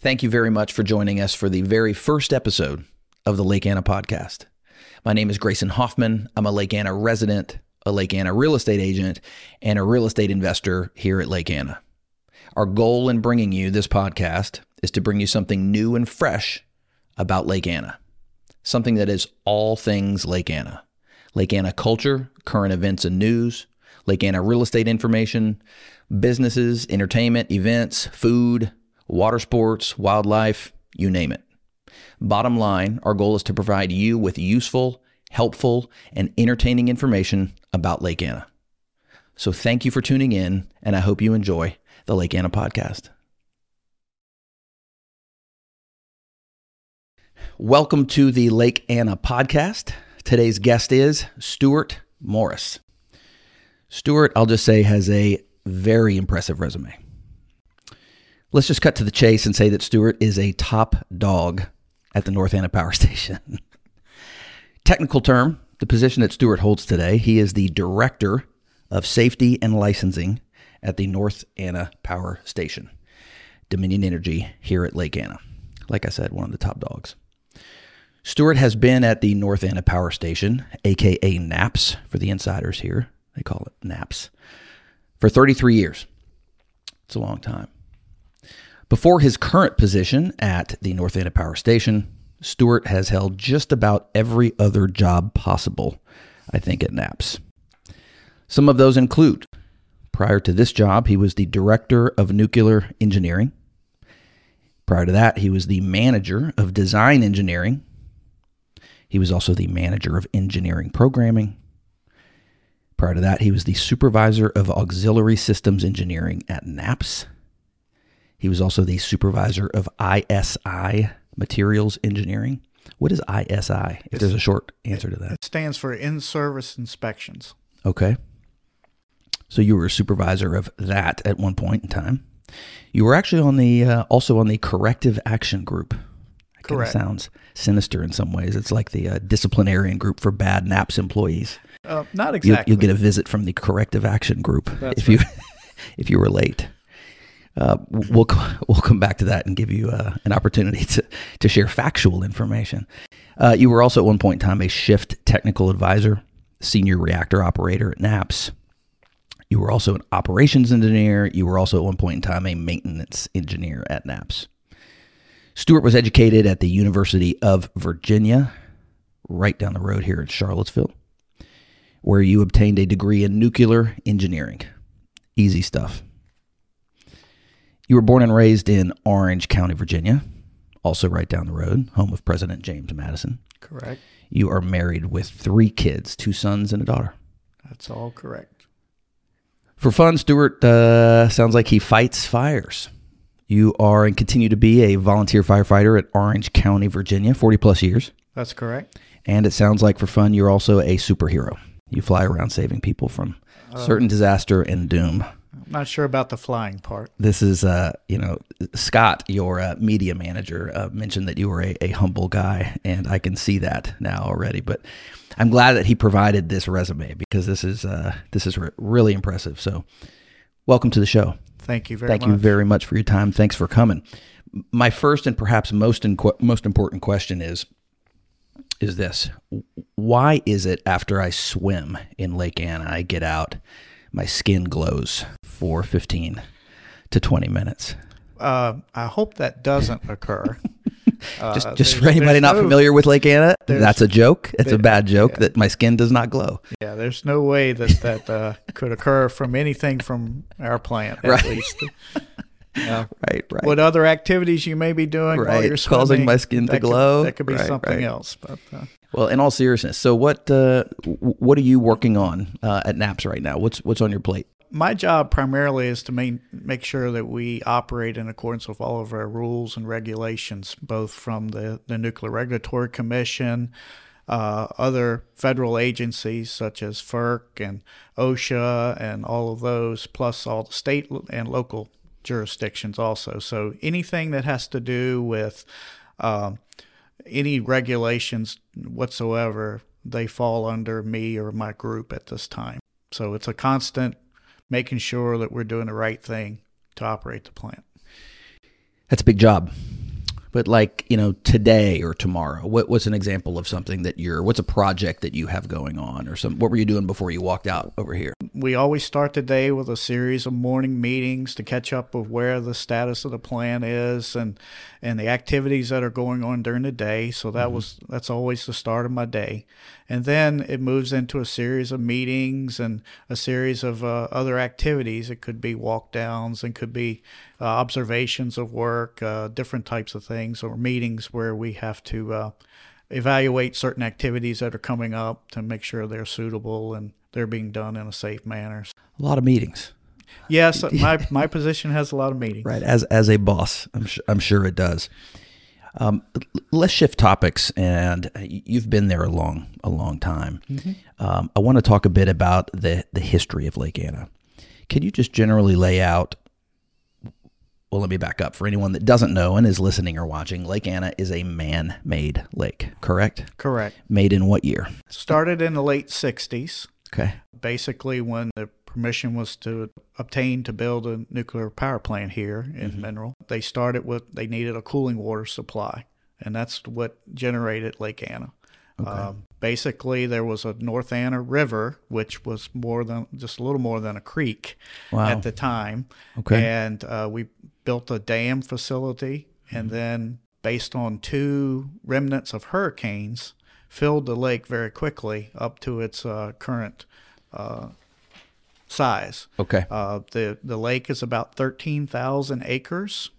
Thank you very much for joining us for the very first episode of the Lake Anna podcast. My name is Grayson Hoffman. I'm a Lake Anna resident, a Lake Anna real estate agent, and a real estate investor here at Lake Anna. Our goal in bringing you this podcast is to bring you something new and fresh about Lake Anna, something that is all things Lake Anna. Lake Anna culture, current events and news, Lake Anna real estate information, businesses, entertainment, events, food, water sports, wildlife, you name it. Bottom line, our goal is to provide you with useful, helpful, and entertaining information about Lake Anna. So thank you for tuning in, and I hope you enjoy the Lake Anna podcast. Welcome to the Lake Anna podcast. Today's guest is Stewart Morris. Stewart, I'll just say, has a very impressive resume. Let's just cut to the chase and say that Stewart is a top dog at the North Anna Power Station. Technical term, the position that Stewart holds today, he is the Director of Safety and Licensing at the North Anna Power Station, Dominion Energy here at Lake Anna. Like I said, one of the top dogs. Stewart has been at the North Anna Power Station, aka NAPS for the insiders here. They call it NAPS, for 33 years. It's a long time. Before his current position at the North Anna Power Station, Stewart has held just about every other job possible, I think, at NAPS. Some of those include prior to this job, he was the Director of Nuclear Engineering. Prior to that, he was the Manager of Design Engineering. He was also the Manager of Engineering Programming. Prior to that, he was the Supervisor of Auxiliary Systems Engineering at NAPS. He was also the supervisor of ISI, Materials Engineering. What is ISI? If there's a short answer to that, it stands for in service inspections. Okay. So you were a supervisor of that at one point in time. You were actually on the uh, also on the corrective action group. That Correct. sounds sinister in some ways. It's like the uh, disciplinarian group for bad NAPS employees. Uh, not You, exactly. You'll get a visit from the corrective action group That's if you if you were late. Uh, we'll we'll come back to that and give you uh, an opportunity to to share factual information. Uh, you were also at one point in time a shift technical advisor, senior reactor operator at NAPS. You were also an operations engineer. You were also at one point in time a maintenance engineer at NAPS. Stewart was educated at the University of Virginia, right down the road here in Charlottesville, where you obtained a degree in nuclear engineering. Easy stuff. You were born and raised in Orange County, Virginia, also right down the road, home of President James Madison. correct. You are married with three kids, two sons and a daughter. That's all correct. For fun, Stewart uh, sounds like he fights fires. You are and continue to be a volunteer firefighter at Orange County, Virginia, 40 plus years. That's correct. And it sounds like for fun, you're also a superhero. You fly around saving people from certain disaster and doom. Not sure about the flying part. This is, uh, you know, Scott, your uh, media manager, uh, mentioned that you were a, a humble guy, and I can see that now already. But I'm glad that he provided this resume because this is uh, this is re- really impressive. So, welcome to the show. Thank you very Thank much. you very much for your time. Thanks for coming. My first and perhaps most inqu- most important question is is this: Why is it after I swim in Lake Anna, I get out, my skin glows for 15 to 20 minutes? uh, I hope that doesn't occur. Uh, Just, just for anybody not no- familiar with Lake Anna, that's a joke. It's a bad joke yeah. that my skin does not glow. Yeah, there's no way that that uh, could occur from anything from our plant, at Right. least. Yeah. Right, right. What other activities you may be doing while you're causing my skin to that could- glow. that could be Right, something right. else. But uh, Well, in all seriousness, so what uh, what are you working on uh, at NAPS right now? What's what's on your plate? My job primarily is to main, make sure that we operate in accordance with all of our rules and regulations, both from the, the Nuclear Regulatory Commission, uh, other federal agencies such as FERC and OSHA, and all of those, plus all the state and local jurisdictions also. So anything that has to do with um, any regulations whatsoever, they fall under me or my group at this time. So it's a constant making sure that we're doing the right thing to operate the plant. That's a big job. But like, you know, today or tomorrow, what, what's an example of something that you're, what's a project that you have going on or some, what were you doing before you walked out over here? We always start the day with a series of morning meetings to catch up with where the status of the plan is and, and the activities that are going on during the day. So that mm-hmm. was, that's always the start of my day. And then it moves into a series of meetings and a series of uh, other activities. It could be walk downs and could be uh, observations of work, uh, different types of things, or meetings where we have to uh, evaluate certain activities that are coming up to make sure they're suitable and they're being done in a safe manner. A lot of meetings. Yes, my my position has a lot of meetings. Right, as as a boss, I'm sure, I'm sure it does. Um, let's shift topics, and you've been there a long a long time. Mm-hmm. Um, I want to talk a bit about the the history of Lake Anna. Can you just generally lay out well, let me back up. For anyone that doesn't know and is listening or watching, Lake Anna is a man made lake, correct? Correct. Made in what year? Started in the late 60s. Okay. Basically, when the permission was to obtain to build a nuclear power plant here in mm-hmm. Mineral, they started with, they needed a cooling water supply. And that's what generated Lake Anna. Okay. Um, basically, there was a North Anna River, which was more than just a little more than a creek wow. at the time. Okay. And uh, we built a dam facility, and mm-hmm. then based on two remnants of hurricanes, filled the lake very quickly up to its uh, current uh, size. Okay. Uh, the the lake is about thirteen thousand acres.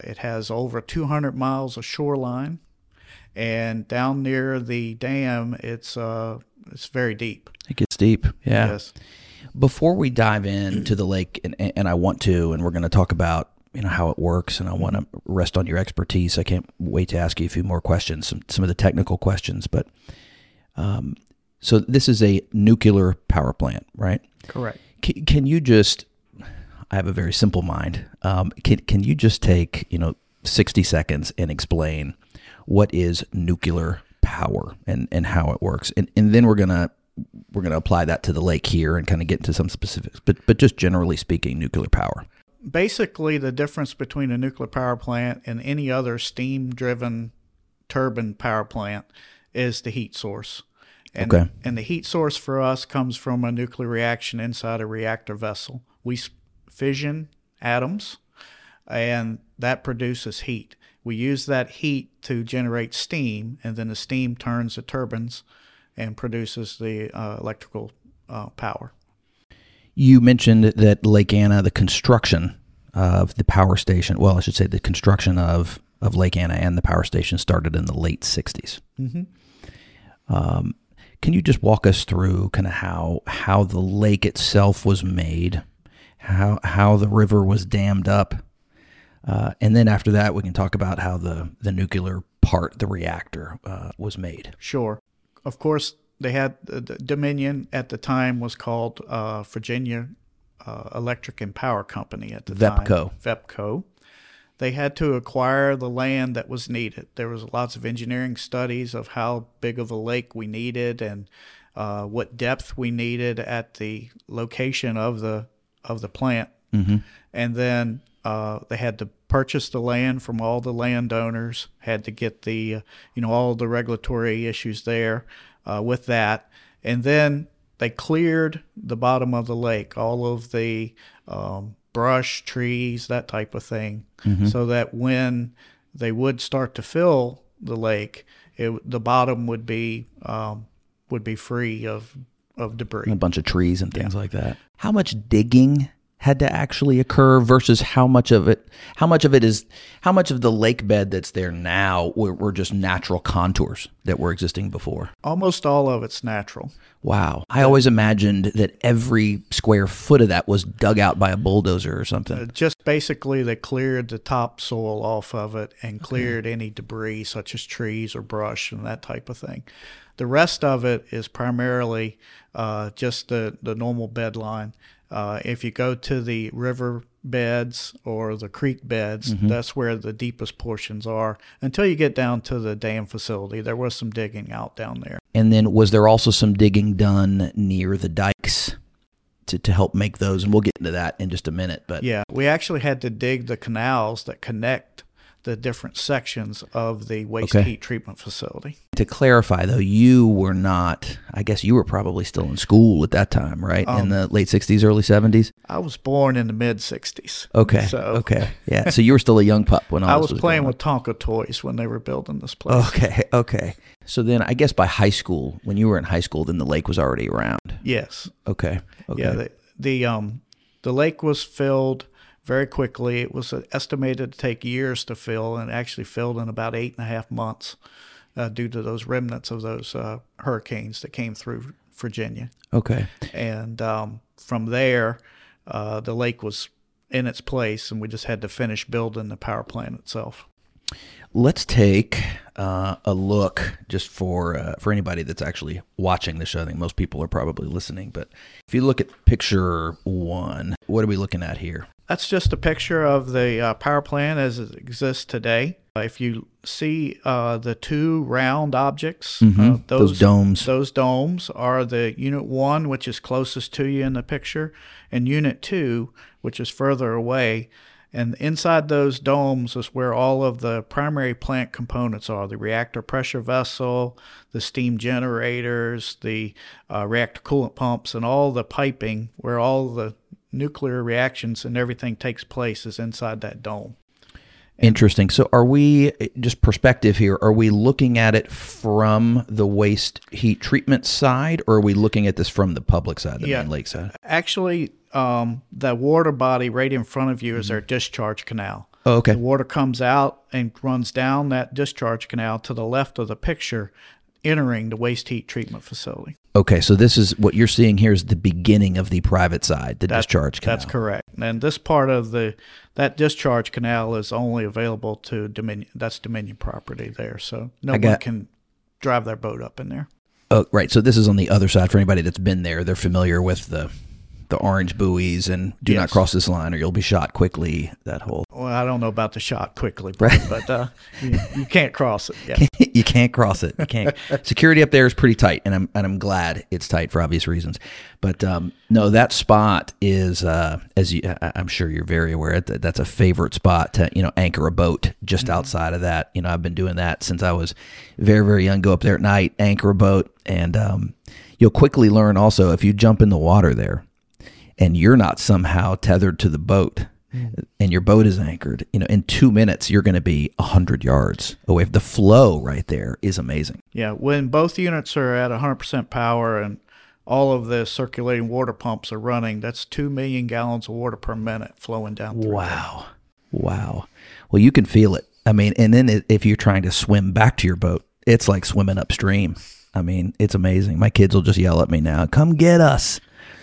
It has over two hundred miles of shoreline and down near the dam, it's uh, it's very deep. It gets deep. Yeah. Yes. Before we dive into the lake, and, and I want to, and we're going to talk about you know how it works, and I want to rest on your expertise. I can't wait to ask you a few more questions, some some of the technical questions. But um, so this is a nuclear power plant, right? Correct. Can, you just? I have a very simple mind. Um, can can you just take you know sixty seconds and explain? what is nuclear power and, and how it works. And, and then we're to we're to apply that to the lake here and kind of get into some specifics. But but just generally speaking, nuclear power. Basically, the difference between a nuclear power plant and any other steam-driven turbine power plant is the heat source. And, okay. and the heat source for us comes from a nuclear reaction inside a reactor vessel. We fission atoms, and that produces heat. We use that heat to generate steam, and then the steam turns the turbines and produces the uh, electrical uh, power. You mentioned that Lake Anna, the construction of the power station, well, I should say the construction of, of Lake Anna and the power station started in the late 60s. Mm-hmm. Um, can you just walk us through kind of how how the lake itself was made, how how the river was dammed up, uh, and then after that, we can talk about how the, the nuclear part, the reactor, uh, was made. Sure. Of course, they had the Dominion at the time was called uh, Virginia uh, Electric and Power Company at the VEPCO. time. VEPCO. They had to acquire the land that was needed. There was lots of engineering studies of how big of a lake we needed and uh, what depth we needed at the location of the of the plant. Mm-hmm. And then uh, they had to purchase the land from all the landowners, had to get the, uh, you know, all the regulatory issues there uh, with that. And then they cleared the bottom of the lake, all of the um, brush, trees, that type of thing, mm-hmm. so that when they would start to fill the lake, it, the bottom would be um, would be free of of debris. And a bunch of trees and things yeah. like that. How much digging had to actually occur versus how much of it how much of it is how much of the lake bed that's there now were, were, just natural contours that were existing before? Almost all of it's natural. Wow. I always imagined that every square foot of that was dug out by a bulldozer or something. Uh, just basically they cleared the topsoil off of it and cleared okay. any debris such as trees or brush and that type of thing. The rest of it is primarily uh, just the, the normal bed line uh, if you go to the river beds or the creek beds, mm-hmm. that's where the deepest portions are until you get down to the dam facility. There was some digging out down there. And then was there also some digging done near the dikes? To, to help make those, and we'll get into that in just a minute. But yeah, we actually had to dig the canals that connect the different sections of the waste Okay. heat treatment facility. To clarify, though, you were not. I guess you were probably still in school at that time, right? Um, in the late '60s, early '70s. I was born in the mid 60s. Okay. So okay. Yeah. So you were still a young pup when I this was playing with Tonka toys when they were building this place. Okay. Okay. So then, I guess by high school, when you were in high school, then the lake was already around. Yes. Okay. Okay. Yeah. The, the um the lake was filled very quickly. It was estimated to take years to fill, and actually filled in about eight and a half months, uh, due to those remnants of those uh, hurricanes that came through Virginia. okay. And um, from there, uh, the lake was in its place, and we just had to finish building the power plant itself. Let's take uh, a look just for uh, for anybody that's actually watching the show. I think most people are probably listening, but if you look at picture one, what are we looking at here? That's just a picture of the uh, power plant as it exists today. Uh, If you see uh, the two round objects, uh, Mhm. Those domes. those domes are the unit one, which is closest to you in the picture, and unit two, which is further away. And inside those domes is where all of the primary plant components are the reactor pressure vessel, the steam generators, the uh, reactor coolant pumps, and all the piping where all the nuclear reactions and everything takes place is inside that dome. Interesting. So, are we just perspective here? Are we looking at it from the waste heat treatment side, or are we looking at this from the public side, the Yeah. main lake side? Actually, um, the water body right in front of you is our discharge canal. Oh, okay. The water comes out and runs down that discharge canal to the left of the picture, entering the waste heat treatment facility. Okay. So this is what you're seeing here is the beginning of the private side, the That- discharge canal. That's correct. And this part of the that discharge canal is only available to Dominion. That's Dominion property there, so no I one can drive their boat up in there. Oh, right. So this is on the other side for anybody that's been there. They're familiar with the the orange buoys and do not cross this line or you'll be shot quickly. That whole Well, I don't know about the shot quickly, but, but uh, you, you can't cross it. Yeah. you can't cross it. You can't. Security up there is pretty tight, and I'm and I'm glad it's tight for obvious reasons. But um, no, that spot is, uh, as you, I- I'm sure you're very aware, that that's a favorite spot to you know anchor a boat just outside of that. You know, I've been doing that since I was very very young. Go up there at night, anchor a boat, and um, you'll quickly learn also if you jump in the water there, and you're not somehow tethered to the boat. Mm. And your boat is anchored. You know, in two minutes, you're going to be hundred yards away. The flow right there is amazing. Yeah, when both units are at 100% power and all of the circulating water pumps are running, that's 2 million gallons of water per minute flowing down through. Wow. Wow. Well, you can feel it. I mean, and then if you're trying to swim back to your boat, it's like swimming upstream. I mean, it's amazing. My kids will just yell at me now, come get us.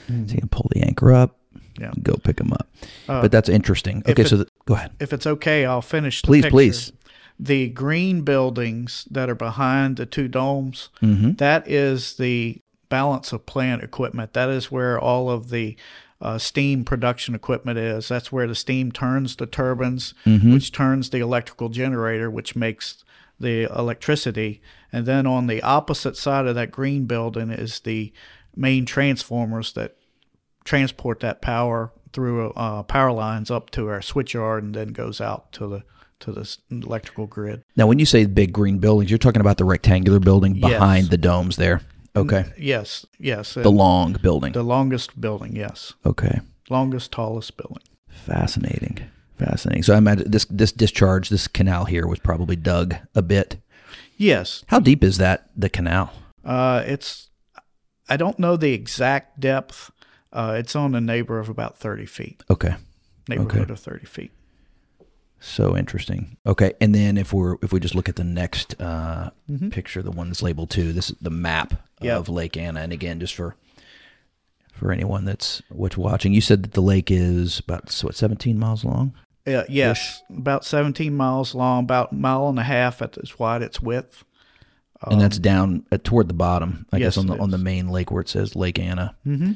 So you can pull the anchor up, Yeah. and go pick them up. Uh, but that's interesting. Okay, it- so go ahead. If it's okay, I'll finish Please, please. The green buildings that are behind the two domes, Mm-hmm. that is the balance of plant equipment. That is where all of the uh, steam production equipment is. That's where the steam turns the turbines, Mm-hmm. which turns the electrical generator, which makes the electricity. And then on the opposite side of that green building is the main transformers that transport that power through uh, power lines up to our switchyard and then goes out to the to the electrical grid. Now, when you say big green buildings, you're talking about the rectangular building Yes. behind the domes there. Okay. Yes, yes. The long building. the longest building, yes. Okay. Longest, tallest building. Fascinating. Fascinating. So I imagine this this discharge, this canal here was probably dug a bit. Yes. How deep is that the canal? Uh, it's, I don't know the exact depth. Uh, it's on a neighbor of about 30 feet, Okay. neighborhood of 30 feet. So interesting. Okay, and then if we're if we just look at the next uh, Mm-hmm. picture, the one that's labeled two, this is the map Yep. of Lake Anna, and again, just for for anyone that's what's watching, you said that the lake is about so what seventeen miles long. Uh, yes, about 17 miles long, about a mile and a half at its wide its width. And that's down at, toward the bottom, I Um, yes, guess on the on the main lake where it says Lake Anna. Mm-hmm.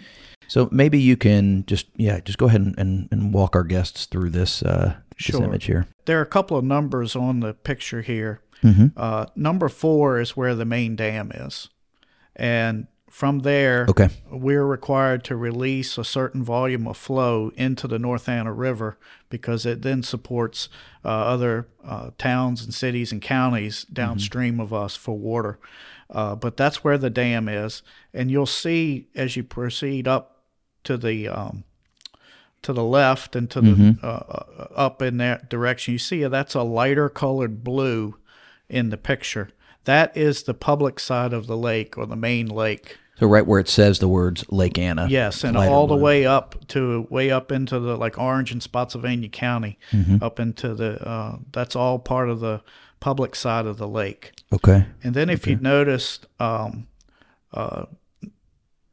So maybe you can just yeah, just go ahead and, and, and walk our guests through this uh, this image here. There are a couple of numbers on the picture here. Mm-hmm. Uh, number four is where the main dam is, and from there, Okay. we're required to release a certain volume of flow into the North Anna River because it then supports uh, other uh, towns and cities and counties downstream of us for water. Uh, but that's where the dam is, and you'll see as you proceed up to the um, to the left and to the uh, uh, up in that direction, you see that's a lighter colored blue in the picture. That is the public side of the lake or the main lake. So right where it says the words Lake Anna. Yes, and all the blue. way up to way up into the like Orange and Spotsylvania County, Mm-hmm. up into the uh, that's all part of the public side of the lake. Okay. And then if you noticed, um, uh,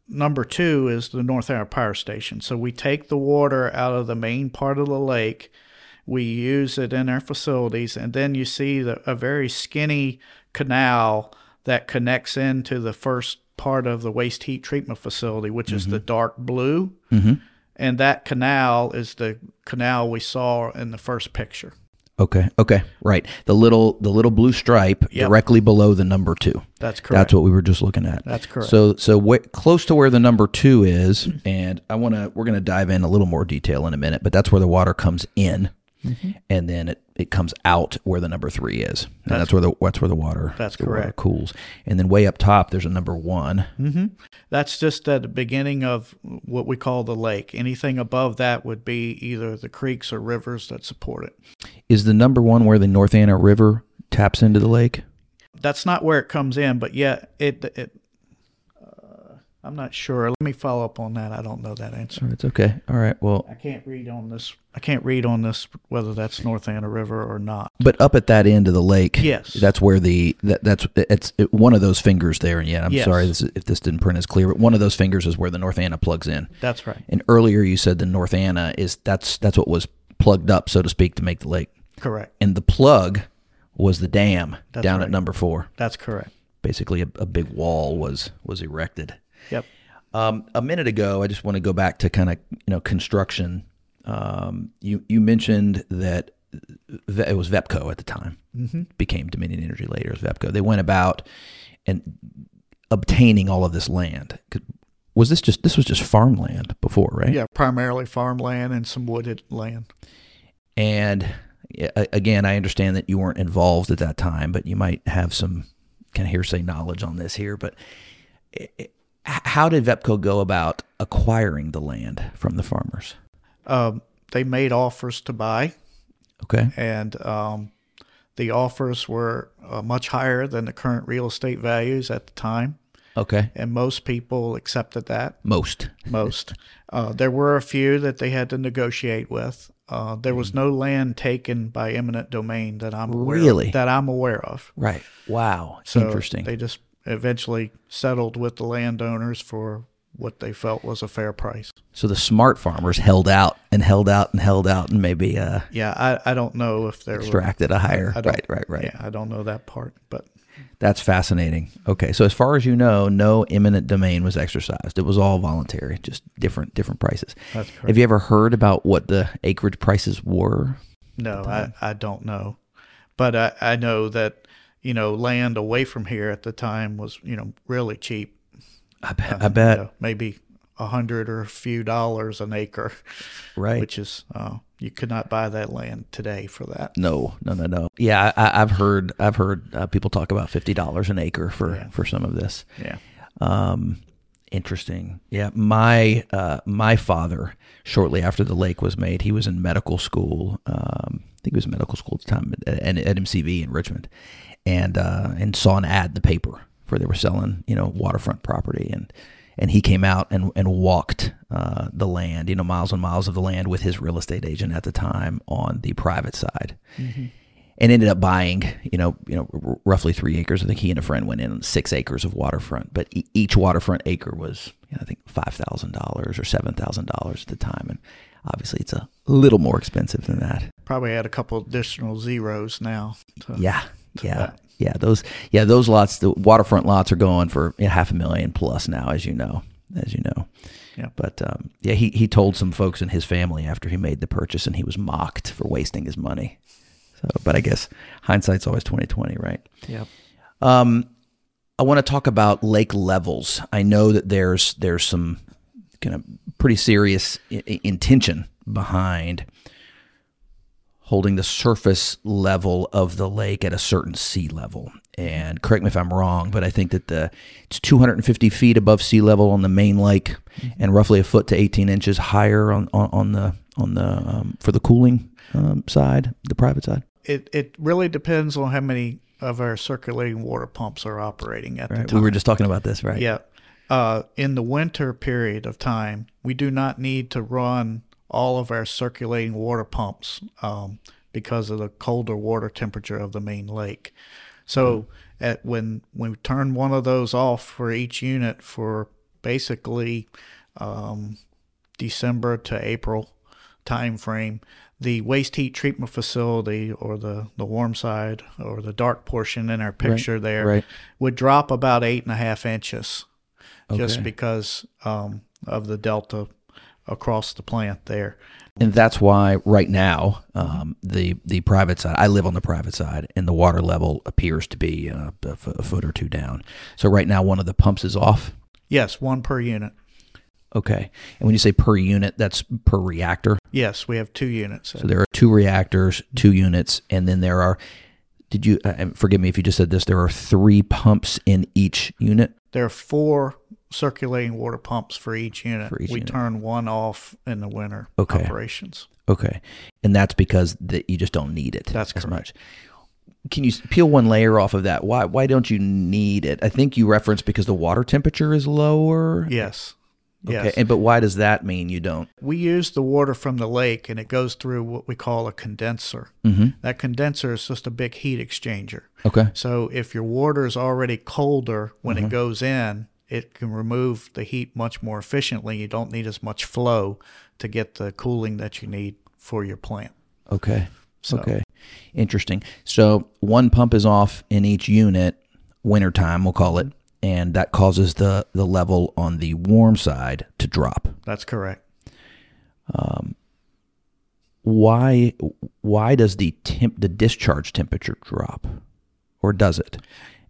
number two is the North Anna Power Station. So we take the water out of the main part of the lake, we use it in our facilities, and then you see the, a very skinny canal that connects into the first part of the waste heat treatment facility, which is the dark blue. Mm-hmm. And that canal is the canal we saw in the first picture. Okay. Okay. Right. The little the little blue stripe Yep. directly below the number two. That's correct. That's what we were just looking at. That's correct. So so wh- close to where the number two is, and I want to we're going to dive in a little more detail in a minute, but that's where the water comes in, Mm-hmm. and then it, it comes out where the number three is, and that's, where the that's where the water That's the water correct. cools, and then way up top there's a number one. That's just at the beginning of what we call the lake. Anything above that would be either the creeks or rivers that support it. Is the number one where the North Anna River taps into the lake? That's not where it comes in, but yet it it. I'm not sure. Let me follow up on that. I don't know that answer. It's okay. All right. Well, I can't read on this. I can't read on this whether that's North Anna River or not. But up at that end of the lake, Yes. that's where the that, that's it's it, one of those fingers there. And yeah, I'm Yes. sorry this, if this didn't print as clear, but one of those fingers is where the North Anna plugs in. That's right. And earlier you said the North Anna is that's that's what was plugged up, so to speak, to make the lake. Correct. And the plug was the dam That's down at number four. That's correct. Basically, a, a big wall was was erected. Yep. Um, a minute ago, I just want to go back to kind of you know construction. Um, you you mentioned that it was Vepco at the time, mm-hmm. became Dominion Energy later as Vepco. They went about and obtaining all of this land. Was this just this was just farmland before, right? Yeah. Primarily farmland and some wooded land. And again, I understand that you weren't involved at that time, but you might have some kind of hearsay knowledge on this here. But i- i- how did Vepco go about acquiring the land from the farmers? Um, they made offers to buy. Okay. and um, the offers were uh, much higher than the current real estate values at the time, Okay. and most people accepted that. Most. Most. uh, there were a few that they had to negotiate with. Uh, there was no land taken by eminent domain that I'm aware Really? of, that I'm aware of. Right. Wow. So Interesting. They just eventually settled with the landowners for what they felt was a fair price. so the smart farmers held out and held out and held out and maybe uh, Yeah, I, I don't know if they're extracted a higher. Right. Right. Right. Yeah, I don't know that part, but That's fascinating. Okay, so as far as you know, no eminent domain was exercised. It was all voluntary, just different different prices. That's correct. Have you ever heard about what the acreage prices were? No, I, I don't know. But I, I know that, you know, land away from here at the time was, you know, really cheap. I bet. I bet. You know, maybe a hundred or a few dollars an acre, right. which is, uh, you could not buy that land today for that. no, no, no, no. Yeah, I, I've heard. I've heard uh, people talk about fifty dollars an acre for Yeah. for some of this. Yeah. Um, interesting. Yeah, my uh, my father, shortly after the lake was made, he was in medical school. Um, I think he was in medical school at the time at, at, at MCV in Richmond, and uh, and saw an ad in the paper for they were selling, you know, waterfront property, and and he came out and and walked uh, the land, you know, miles and miles of the land with his real estate agent at the time on the private side and ended up buying, you know, you know, r- roughly three acres. I think he and a friend went in on six acres of waterfront, but e- each waterfront acre was, you know, I think five thousand dollars or seven thousand dollars at the time, and obviously it's a little more expensive than that. Probably had a couple additional zeros now. Yeah, yeah, that. yeah. Those, yeah, those lots, the waterfront lots are going for you know, half a million plus now, as you know, as you know. Yeah. But um, yeah, he he told some folks in his family after he made the purchase, and he was mocked for wasting his money. So, but I guess hindsight's always twenty twenty, right? Yeah. Um, I want to talk about lake levels. I know that there's there's some kind of pretty serious I- intention behind holding the surface level of the lake at a certain sea level. And correct me if I'm wrong, but I think that the it's 250 feet above sea level on the main lake, and roughly a foot to 18 inches higher on on, on the on the um, for the cooling um, side, the private side. It it really depends on how many of our circulating water pumps are operating at the time. We were just talking about this, right? Yeah. Uh, in the winter period of time, we do not need to run all of our circulating water pumps um, because of the colder water temperature of the main lake. So at when when we turn one of those off for each unit for basically um, December to April time frame, the waste heat treatment facility or the, the warm side or the dark portion in our picture there right. would drop about eight and a half inches just because um, of the delta across the plant there. And that's why right now um, the the private side. I live on the private side, and the water level appears to be uh, a, f- a foot or two down. So right now, one of the pumps is off. Yes, one per unit. Okay, and when you say per unit, that's per reactor. Yes, we have two units. So there are two reactors, two units, and then there are. Did you uh, and forgive me if you just said this? There are three pumps in each unit. there are four circulating water pumps for each unit. For each we unit. turn one off in the winter Okay. operations. Okay, and that's because that you just don't need it. That's as correct. much. Can you peel one layer off of that? Why why don't you need it? I think you referenced because the water temperature is lower. Yes. Okay, Yes. and but why does that mean you don't? we use the water from the lake and it goes through what we call a condenser. Mm-hmm. That condenser is just a big heat exchanger. Okay. So if your water is already colder when Mm-hmm. it goes in, it can remove the heat much more efficiently. You don't need as much flow to get the cooling that you need for your plant. Okay. So- Okay. Interesting. So one pump is off in each unit, wintertime, we'll call it, and that causes the, the level on the warm side to drop. That's correct. Um, Why why does the temp the discharge temperature drop? Or does it?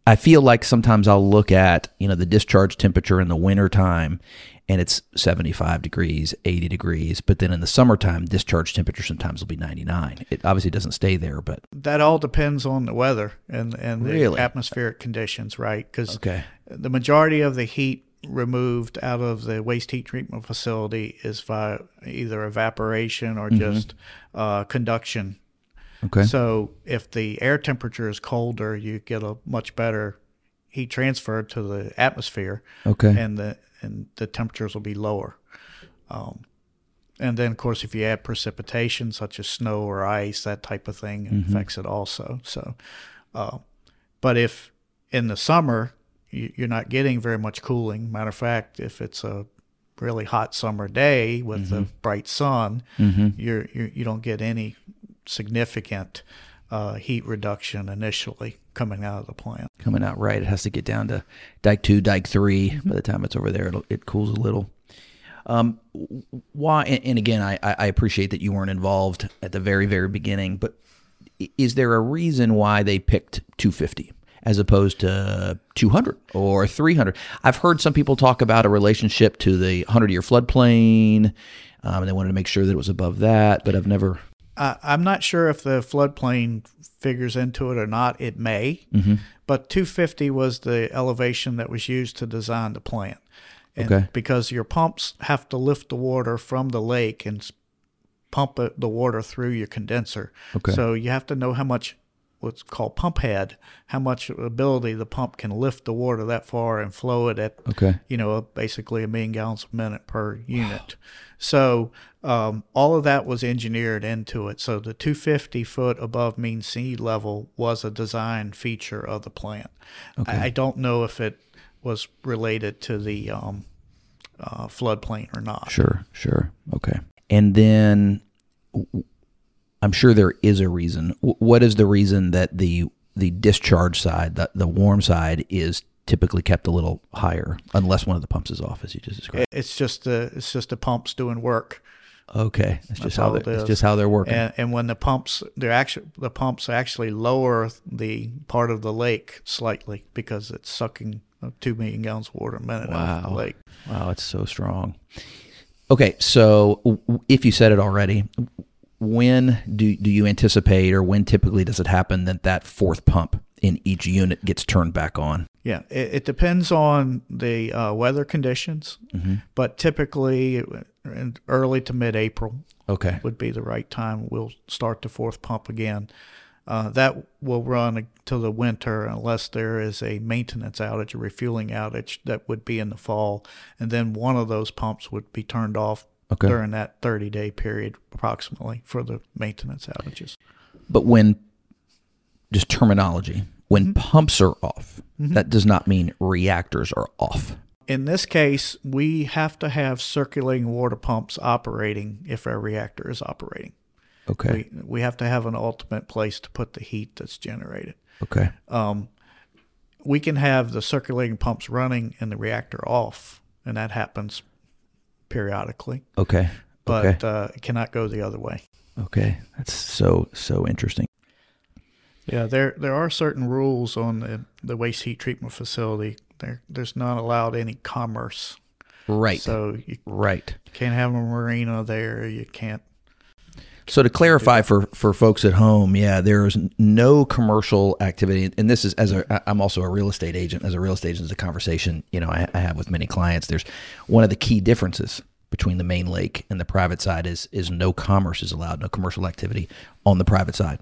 I feel like sometimes I'll look at, you know, the discharge temperature in the wintertime and it's 75 degrees, 80 degrees, but then in the summertime discharge temperature sometimes will be 99. It obviously doesn't stay there, but That all depends on the weather and, and the Really? atmospheric conditions, right? Because okay. the majority of the heat removed out of the waste heat treatment facility is via either evaporation or just uh, conduction Okay. So if the air temperature is colder, you get a much better heat transfer to the atmosphere, Okay. and the and the temperatures will be lower. Um, and then, of course, if you add precipitation such as snow or ice, that type of thing Mm-hmm. affects it also. So, uh, but if in the summer you, you're not getting very much cooling, matter of fact, if it's a really hot summer day with the bright sun, mm-hmm. you're, you're you don't get any significant uh, heat reduction initially coming out of the plant. Coming out right, it has to get down to dike two, dike 3 By the time it's over there, it'll, it cools a little. Um, why? And, again, I, I I appreciate that you weren't involved at the very, very beginning. But is there a reason why they picked 250 as opposed to 200 or 300? I've heard some people talk about a relationship to the 100 year floodplain. Um, and they wanted to make sure that it was above that, but I've never. I, I'm not sure if the floodplain figures into it or not. It may, mm-hmm. but 250 was the elevation that was used to design the plant. And Okay. Because your pumps have to lift the water from the lake and pump the water through your condenser. Okay. So you have to know how much what's called pump head, how much ability the pump can lift the water that far and flow it at Okay. you know, basically a million gallons a minute per unit. So um, all of that was engineered into it. So the 250 foot above mean sea level was a design feature of the plant. I, I don't know if it was related to the um, uh, floodplain or not. Sure, sure. Okay. And then I'm sure there is a reason. W- What is the reason that the the discharge side, the, the warm side, is typically kept a little higher, unless one of the pumps is off, as you just described? It- It's just the it's just the pumps doing work. Okay, it's just how it they're, it's just how they're working. And, and when the pumps, they're actually the pumps actually lower the part of the lake slightly because it's sucking two million gallons of water a minute out of the Wow. lake. Wow, it's so strong. Okay, so if you said it already, when do do you anticipate, or when typically does it happen that that fourth pump in each unit gets turned back on? Yeah, it, it depends on the uh, weather conditions, but typically in early to mid April Okay, would be the right time. We'll start the fourth pump again. Uh, that will run until the winter unless there is a maintenance outage, a refueling outage that would be in the fall. And then one of those pumps would be turned off Okay. during that 30 day period, approximately, for the maintenance outages. but when just terminology, when mm-hmm. pumps are off, mm-hmm. that does not mean reactors are off. In this case, we have to have circulating water pumps operating if our reactor is operating. Okay, We, we have to have an ultimate place to put the heat that's generated. okay, um, we can have the circulating pumps running and the reactor off, and that happens periodically, okay, but okay, uh, it cannot go the other way. okay. That's so so interesting. Yeah, there there are certain rules on the, the waste heat treatment facility. There there's not allowed any commerce, Right, so you right. can't have a marina there. You can't. So to clarify for for folks at home, yeah, there is no commercial activity, and this is as a I'm also a real estate agent. As a real estate agent, is a conversation you know I, I have with many clients. There's one of the key differences between the main lake and the private side is is no commerce is allowed, no commercial activity on the private side.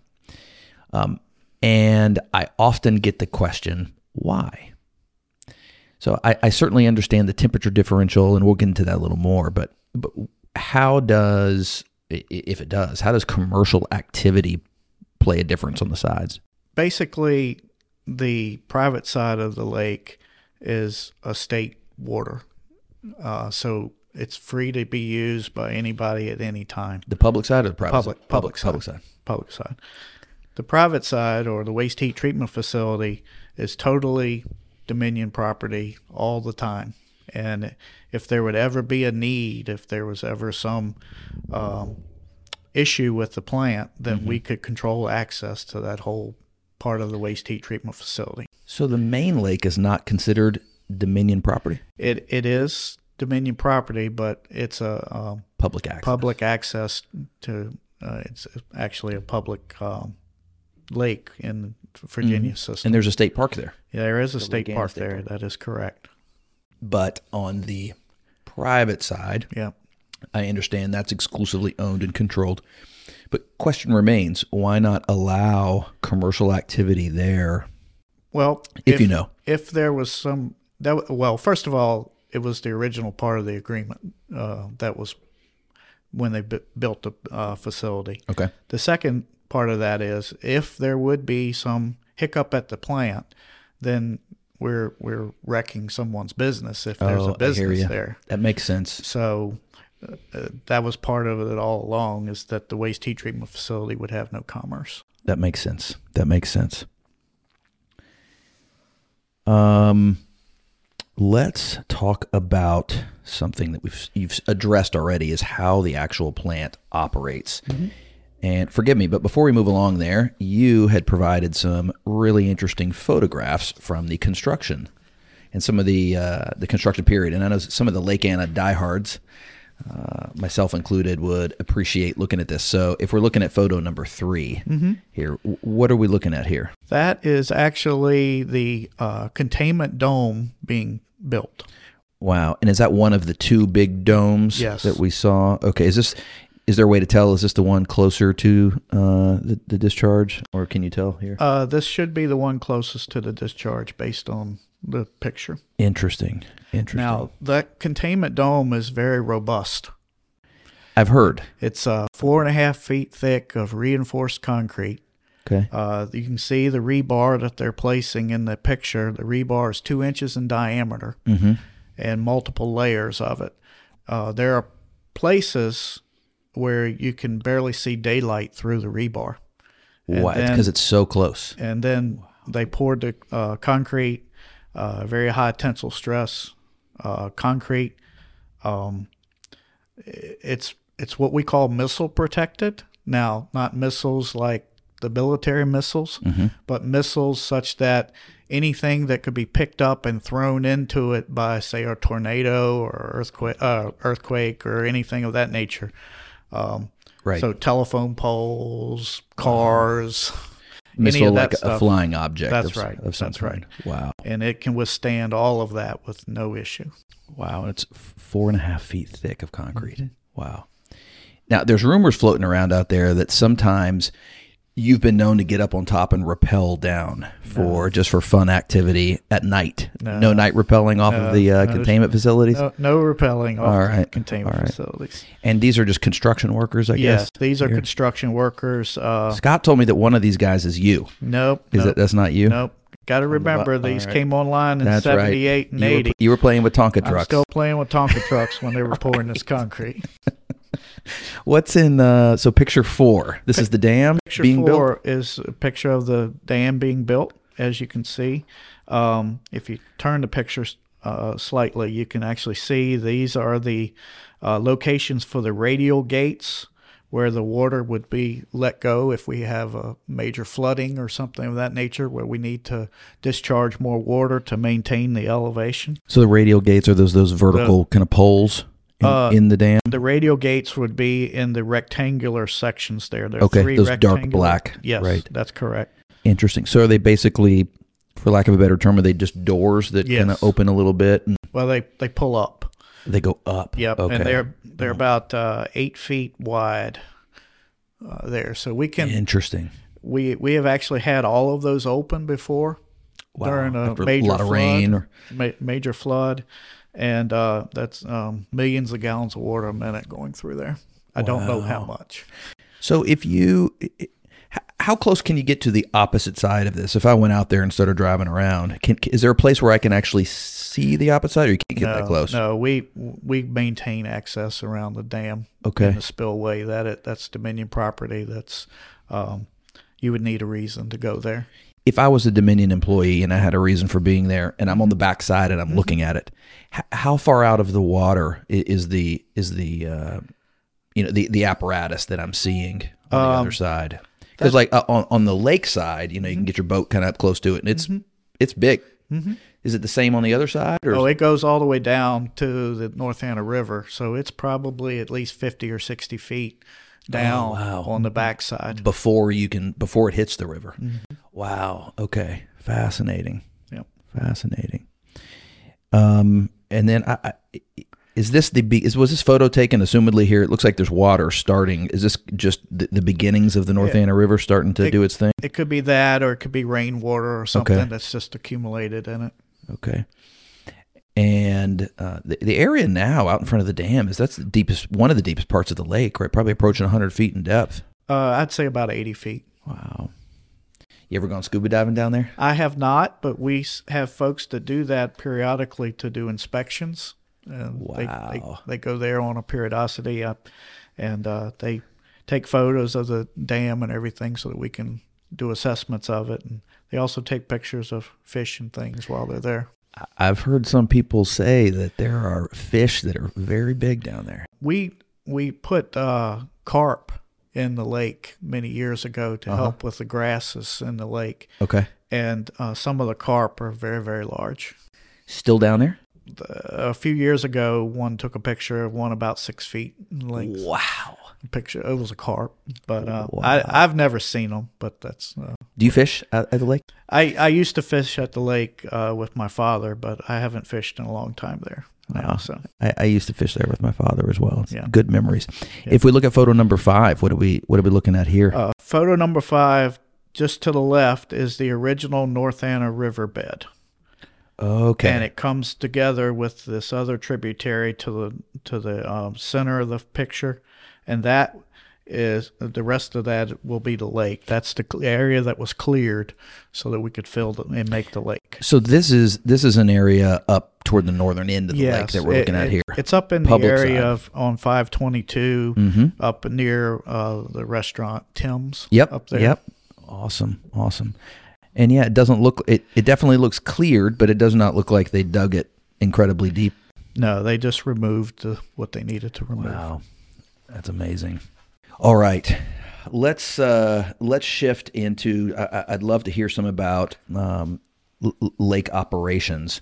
Um, and I often get the question, why? So I, I certainly understand the temperature differential, and we'll get into that a little more. But but how does if it does, how does commercial activity play a difference on the sides? Basically, the private side of the lake is a state water, uh, so it's free to be used by anybody at any time. The public side or the private Public- side? public side. public side. public side. The private side or the waste heat treatment facility is totally Dominion property all the time. And if there would ever be a need, if there was ever some um, issue with the plant, then we could control access to that whole part of the waste heat treatment facility. So the main lake is not considered Dominion property, It it is Dominion property, but it's a um, public access. public access to. Uh, it's actually a public um, lake in the Virginia system. and there's a state park there. Yeah, there is a state Louisiana park State there. That is correct. But on the private side, Yeah. I understand that's exclusively owned and controlled. But question remains, why not allow commercial activity there Well, if, you know? if there was some that well, first of all, it was the original part of the agreement uh, that was when they bu built the uh, facility. Okay. The second part of that is if there would be some hiccup at the plant, then we're we're wrecking someone's business if there's Oh, a business there. That makes sense. So uh, uh, that was part of it all along is that the waste heat treatment facility would have no commerce. That makes sense. That makes sense. Um, let's talk about something that we've you've addressed already is how the actual plant operates. And forgive me, but before we move along there, you had provided some really interesting photographs from the construction and some of the uh, the construction period. And I know some of the Lake Anna diehards, uh, myself included, would appreciate looking at this. So if we're looking at photo number 3 here, what are we looking at here? That is actually the uh, containment dome being built. Wow! And is that one of the two big domes Yes. that we saw? Okay, is this? Is there a way to tell? Is this the one closer to uh, the, the discharge, or can you tell here? Uh, this should be the one closest to the discharge based on the picture. interesting, interesting. Now, that containment dome is very robust. I've heard. It's uh, four and a half feet thick of reinforced concrete. Okay. Uh, you can see the rebar that they're placing in the picture. The rebar is two inches in diameter Mm-hmm. and multiple layers of it. Uh, there are places where you can barely see daylight through the rebar. Why? Because it's so close. and then they poured the uh, concrete, uh, very high tensile stress uh, concrete. Um, it's it's what we call missile protected. Now, not missiles like the military missiles, but missiles such that anything that could be picked up and thrown into it by, say, a tornado or earthquake, uh, earthquake or anything of that nature. Um, Right. So telephone poles, cars, any Missile of that like a flying object. That's of, right. Of That's right. Wow. and it can withstand all of that with no issue. Wow. And it's four and a half feet thick of concrete. Mm-hmm. Wow. Now, there's rumors floating around out there that sometimes you've been known to get up on top and rappel down for just for fun activity at night. No. night rappelling off of the uh, no, containment facilities. No, no repelling off All the containment All right. facilities. And these are just construction workers, I guess. Yes, guess. these are Here. construction workers. Uh, Scott told me that one of these guys is you. nope. Is nope, it? That's not you. Nope. Got to remember, these right. came online in That's right. 78 and You were, 80. you were playing with Tonka trucks. I'm still playing with Tonka trucks when they were pouring this concrete. What's in uh so picture 4? This is the dam Picture being built. four is a picture of the dam being built, as you can see. Um, if you turn the pictures uh, slightly, you can actually see these are the uh, locations for the radial gates where the water would be let go if we have a major flooding or something of that nature where we need to discharge more water to maintain the elevation. So the radial gates are those those vertical kind of poles in, Uh, in the dam. The radial gates would be in the rectangular sections there. There Okay, three those dark black, Yes, right. that's correct. Interesting. So are they basically for lack of a better term are they just doors that kind of open a little bit and Well, they, they pull up. they go up? Yep, Okay. and they're they're about uh, eight feet wide uh, there. So we can Interesting. we we have actually had all of those open before Wow. during a After major a lot of flood, rain or ma- major flood, and uh, that's um, millions of gallons of water a minute going through there. I don't know how much. So if you, how close can you get to the opposite side of this? If I went out there and started driving around, can, is there a place where I can actually see the opposite side, or you can't get no, that close? No, we we maintain access around the dam. Okay. and the spillway. That it, that's Dominion property. That's um, you would need a reason to go there. If I was a Dominion employee and I had a reason for being there, and I'm on the back side and I'm Mm-hmm. looking at it, h- how far out of the water is the is the uh, you know the the apparatus that I'm seeing on the Um, other side? Because like uh, on on the lake side, you know, Mm-hmm. you can get your boat kind of up close to it, and it's it's big. Is it the same on the other side? Or Oh, it goes all the way down to the North Anna River, so it's probably at least fifty or sixty feet down Oh, wow. on the backside. before you can before it hits the river. Mm-hmm. Wow. Okay. Fascinating. Yep. Fascinating. Um, and then I, I, is this the be- is was this photo taken assumedly here? It looks like there's water starting. Is this just the, the beginnings of the North Yeah. Anna River starting to It- do its thing? It could be that, or it could be rainwater or something Okay. that's just accumulated in it. Okay. And uh, the the area now out in front of the dam is that's the deepest one of the deepest parts of the lake, right? Probably approaching 100 feet in depth. Uh, I'd say about eighty feet. Wow. You ever gone scuba diving down there? I have not, but we have folks that do that periodically to do inspections. And they, they, Wow. they go there on a periodicity, uh, and uh, they take photos of the dam and everything so that we can do assessments of it. And they also take pictures of fish and things while they're there. I've heard some people say that there are fish that are very big down there. We we put uh, carp in the lake many years ago to help with the grasses in the lake, Okay. and uh, some of the carp are very very large. Still down there? a few years ago, one took a picture of one about six feet in length. Wow. Picture it was a carp, but uh, Wow. I I've never seen them. But that's uh, Do you fish at, at the lake? I I used to fish at the lake uh, with my father, but I haven't fished in a long time there. now, Wow. so I, I used to fish there with my father as well. It's Yeah. Good memories. If we look at photo number five, what are we what are we looking at here? uh, photo number five, just to the left, is the original North Anna riverbed. okay. and it comes together with this other tributary to the to the um, center of the picture, and that is the rest of that will be the lake. That's the area that was cleared so that we could fill the, and make the lake. so this is this is an area up toward the northern end of the lake that we're it- looking at here. It's up in Public the area side. of on 522, Mhm. up near uh, the restaurant Tim's. Yep. up there. Yep. Awesome. Awesome. And yeah, it doesn't look it, it definitely looks cleared, but it does not look like they dug it incredibly deep. No, they just removed the, what they needed to remove. Wow. That's amazing. All right, let's uh, let's shift into. I, I'd love to hear some about um, l- lake operations,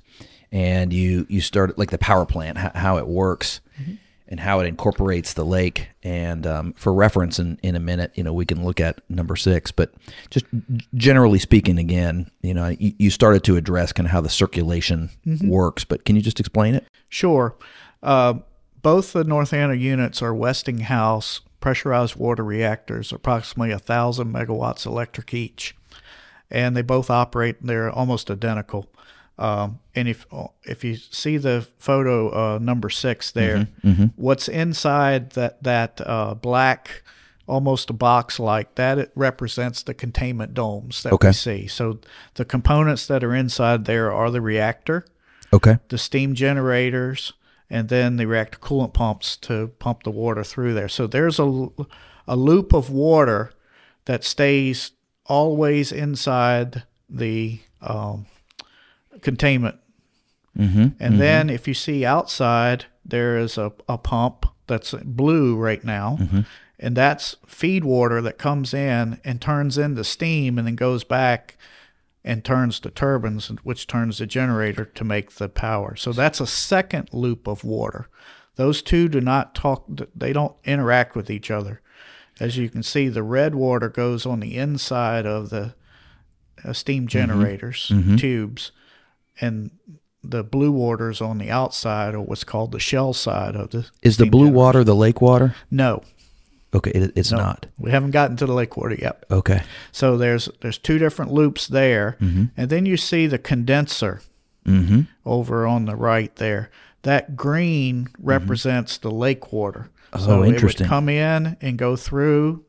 and you you started like the power plant, how, how it works. Mm-hmm and how it incorporates the lake. And um, for reference, in, in a minute, you know, we can look at number six. But just generally speaking, again, you know, you, you started to address kind of how the circulation mm-hmm. works. But can you just explain it? Sure. Uh, both the North Anna units are Westinghouse pressurized water reactors, approximately a thousand megawatts electric each, and they both operate. They're almost identical. Um, and if if you see the photo uh, number six there, mm-hmm, mm-hmm. what's inside that that uh, black, almost a box like that, it represents the containment domes that okay. we see. So the components that are inside there are the reactor, okay, the steam generators, and then the reactor coolant pumps to pump the water through there. So there's a a loop of water that stays always inside the um, containment. Mm-hmm, and mm-hmm. then if you see outside, there is a, a pump that's blue right now. Mm-hmm. And that's feed water that comes in and turns into steam and then goes back and turns the turbines, which turns the generator to make the power. So that's a second loop of water. Those two do not talk, they don't interact with each other. As you can see, the red water goes on the inside of the uh, steam mm-hmm. generators, mm-hmm. tubes, and the blue water is on the outside or what's called the shell side of the is the blue water the lake water no okay it, it's no, not we haven't gotten to the lake water yet okay so there's there's two different loops there mm-hmm. and then you see the condenser mm-hmm. over on the right there that green mm-hmm. represents mm-hmm. the lake water oh, so interesting. it would come in and go through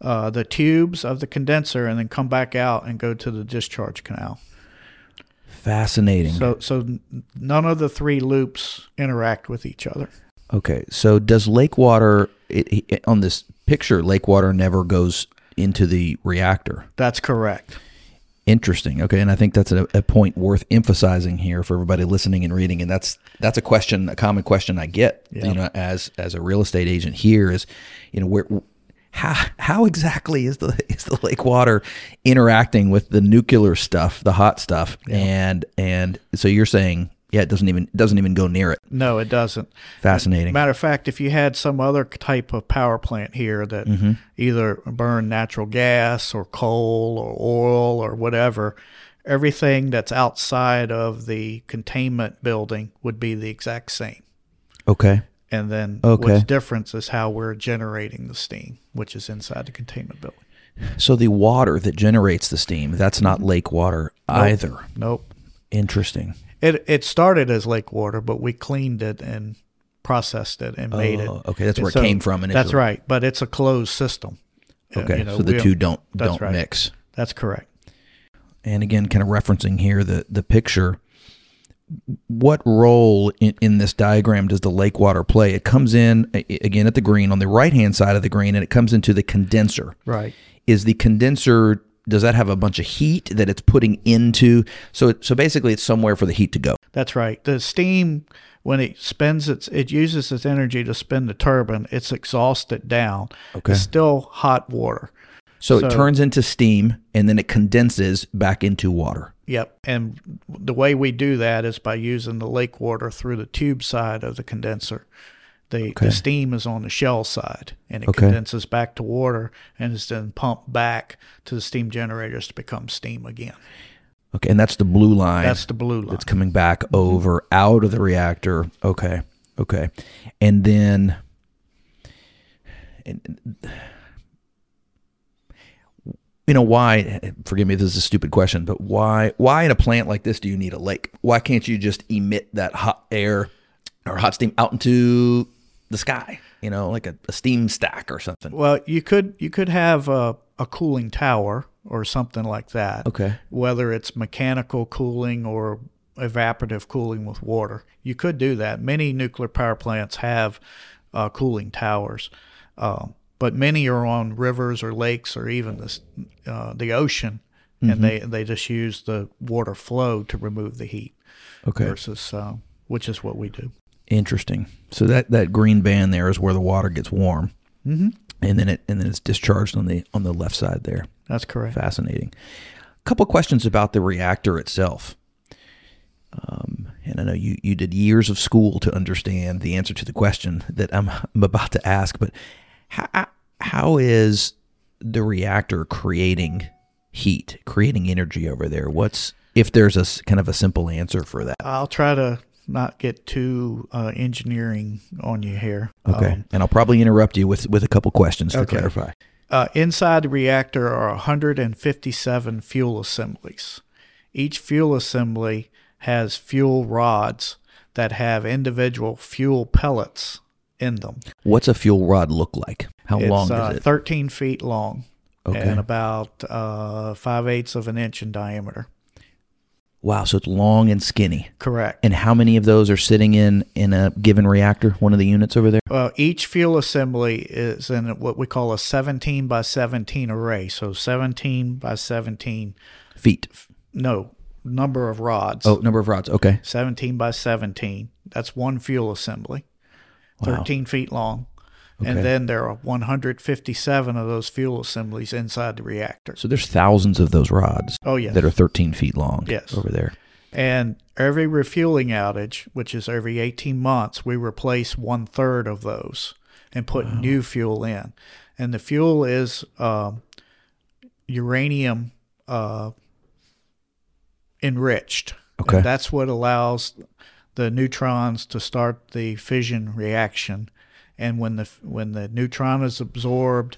uh, the tubes of the condenser and then come back out and go to the discharge canal Fascinating. So, so none of the three loops interact with each other. Okay, so does lake water it, it, on this picture? Lake water never goes into the reactor. That's correct. Interesting. Okay, and I think that's a, a, point worth emphasizing here for everybody listening and reading. And that's that's a question, a common question I get, yeah. you know, as as a real estate agent here is, you know, where how how exactly is the is the lake water interacting with the nuclear stuff, the hot stuff, yeah. and and so you're saying yeah, it doesn't even it doesn't even go near it. No, it doesn't. Fascinating. Matter of fact, if you had some other type of power plant here that mm-hmm. either burn natural gas or coal or oil or whatever, everything that's outside of the containment building would be the exact same. Okay. And then okay. what's different is how we're generating the steam, which is inside the containment building. So the water that generates the steam, that's not lake water nope. either. Nope. Interesting. It it started as lake water, but we cleaned it and processed it and made it. Oh, okay, that's where so, it came from. Initially. That's right, but it's a closed system. Uh, okay, you know, so the two don't don't right. mix. That's correct. And again, kind of referencing here the the picture what role in, in this diagram does the lake water play? It comes in again at the green on the right hand side of the green, and it comes into the condenser. Right. Is the condenser does that have a bunch of heat that it's putting into? So so basically, it's somewhere for the heat to go. That's right. The steam when it spins its it uses its energy to spin the turbine. It's exhausted down. Okay. It's still hot water. So, so, it turns into steam and then it condenses back into water. Yep. And the way we do that is by using the lake water through the tube side of the condenser. The, okay. the steam is on the shell side and it okay. condenses back to water and is then pumped back to the steam generators to become steam again. Okay, and that's the blue line. That's the blue line. That's coming back mm-hmm. over out of the reactor. Okay. Okay. And then and, you know why forgive me this is a stupid question but why why in a plant like this do you need a lake why can't you just emit that hot air or hot steam out into the sky you know like a, a steam stack or something well you could you could have a, a cooling tower or something like that okay whether it's mechanical cooling or evaporative cooling with water you could do that many nuclear power plants have uh, cooling towers um, but many are on rivers or lakes or even the uh, the ocean, mm-hmm. and they they just use the water flow to remove the heat. Okay. Versus, uh, which is what we do. Interesting. So that that green band there is where the water gets warm. hmm and then it and then it's discharged on the on the left side there. That's correct. Fascinating. A couple questions about the reactor itself. Um, and I know you, you did years of school to understand the answer to the question that I'm, I'm about to ask, but how, how is the reactor creating heat, creating energy over there? What's if there's a kind of a simple answer for that? I'll try to not get too uh, engineering on you here. Okay, Um, and I'll probably interrupt you with with a couple questions to Okay. clarify. Uh, inside the reactor are 157 fuel assemblies. Each fuel assembly has fuel rods that have individual fuel pellets in them. What's a fuel rod look like? How it's long uh, is it? 13 feet long Okay. and about uh, 5 eighths of an inch in diameter. Wow, so it's long and skinny. Correct. And how many of those are sitting in in a given reactor? One of the units over there. Well, each fuel assembly is in what we call a 17 by 17 array. So 17 by 17, Feet. no, number of rods. Oh, number of rods. Okay. 17 by 17. That's one fuel assembly, Wow. 13 feet long. Okay. And then there are 157 of those fuel assemblies inside the reactor. So there's thousands of those rods Oh, yes. that are 13 feet long. Yes. Over there. And every refueling outage, which is every 18 months, we replace one third of those and put new fuel in. And the fuel is um, uranium uh, enriched. Okay. And that's what allows the neutrons to start the fission reaction. And when the when the neutron is absorbed,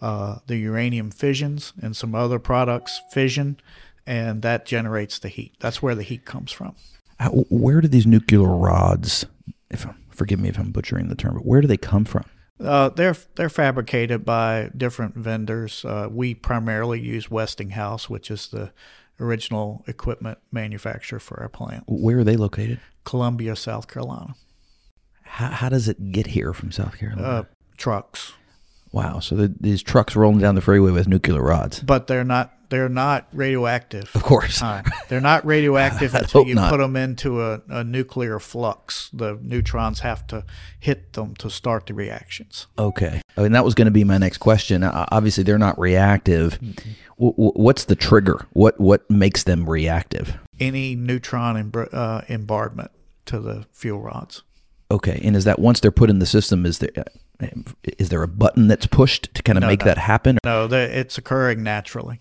uh, the uranium fissions and some other products fission, and that generates the heat. That's where the heat comes from. How, where do these nuclear rods? If forgive me if I'm butchering the term, but where do they come from? Uh, they're they're fabricated by different vendors. Uh, we primarily use Westinghouse, which is the original equipment manufacturer for our plant, Where are they located? Columbia, South Carolina. How, how does it get here from South Carolina? Uh, trucks, wow. So the, these trucks rolling down the freeway with nuclear rods. but they're not they're not radioactive. Of course. Time. They're not radioactive until you not. put them into a, a nuclear flux. The neutrons have to hit them to start the reactions. Okay. I mean, that was going to be my next question. Uh, Obviously, they're not reactive. W- w- what's the trigger? What what makes them reactive? Any neutron embr- uh, bombardment to the fuel rods. Okay. And is that once they're put in the system, is there uh, there a button that's pushed to kind of No, make no. that happen? No, it's occurring naturally.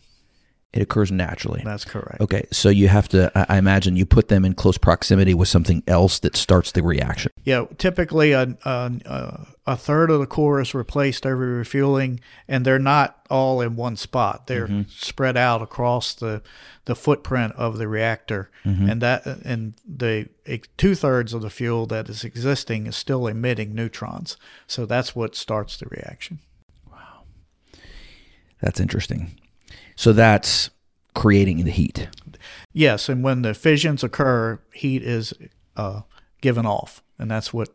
It occurs naturally. That's correct. Okay. So you have to. I imagine you put them in close proximity with something else that starts the reaction. Yeah, typically a, a, a- third of the core is replaced every refueling, and they're not all in one spot. They're mm-hmm. spread out across the the footprint of the reactor, mm-hmm. and that and the two thirds of the fuel that is existing is still emitting neutrons. So that's what starts the reaction. Wow, that's interesting. So that's creating the heat. Yes, and when the fissions occur, heat is uh, given off, and that's what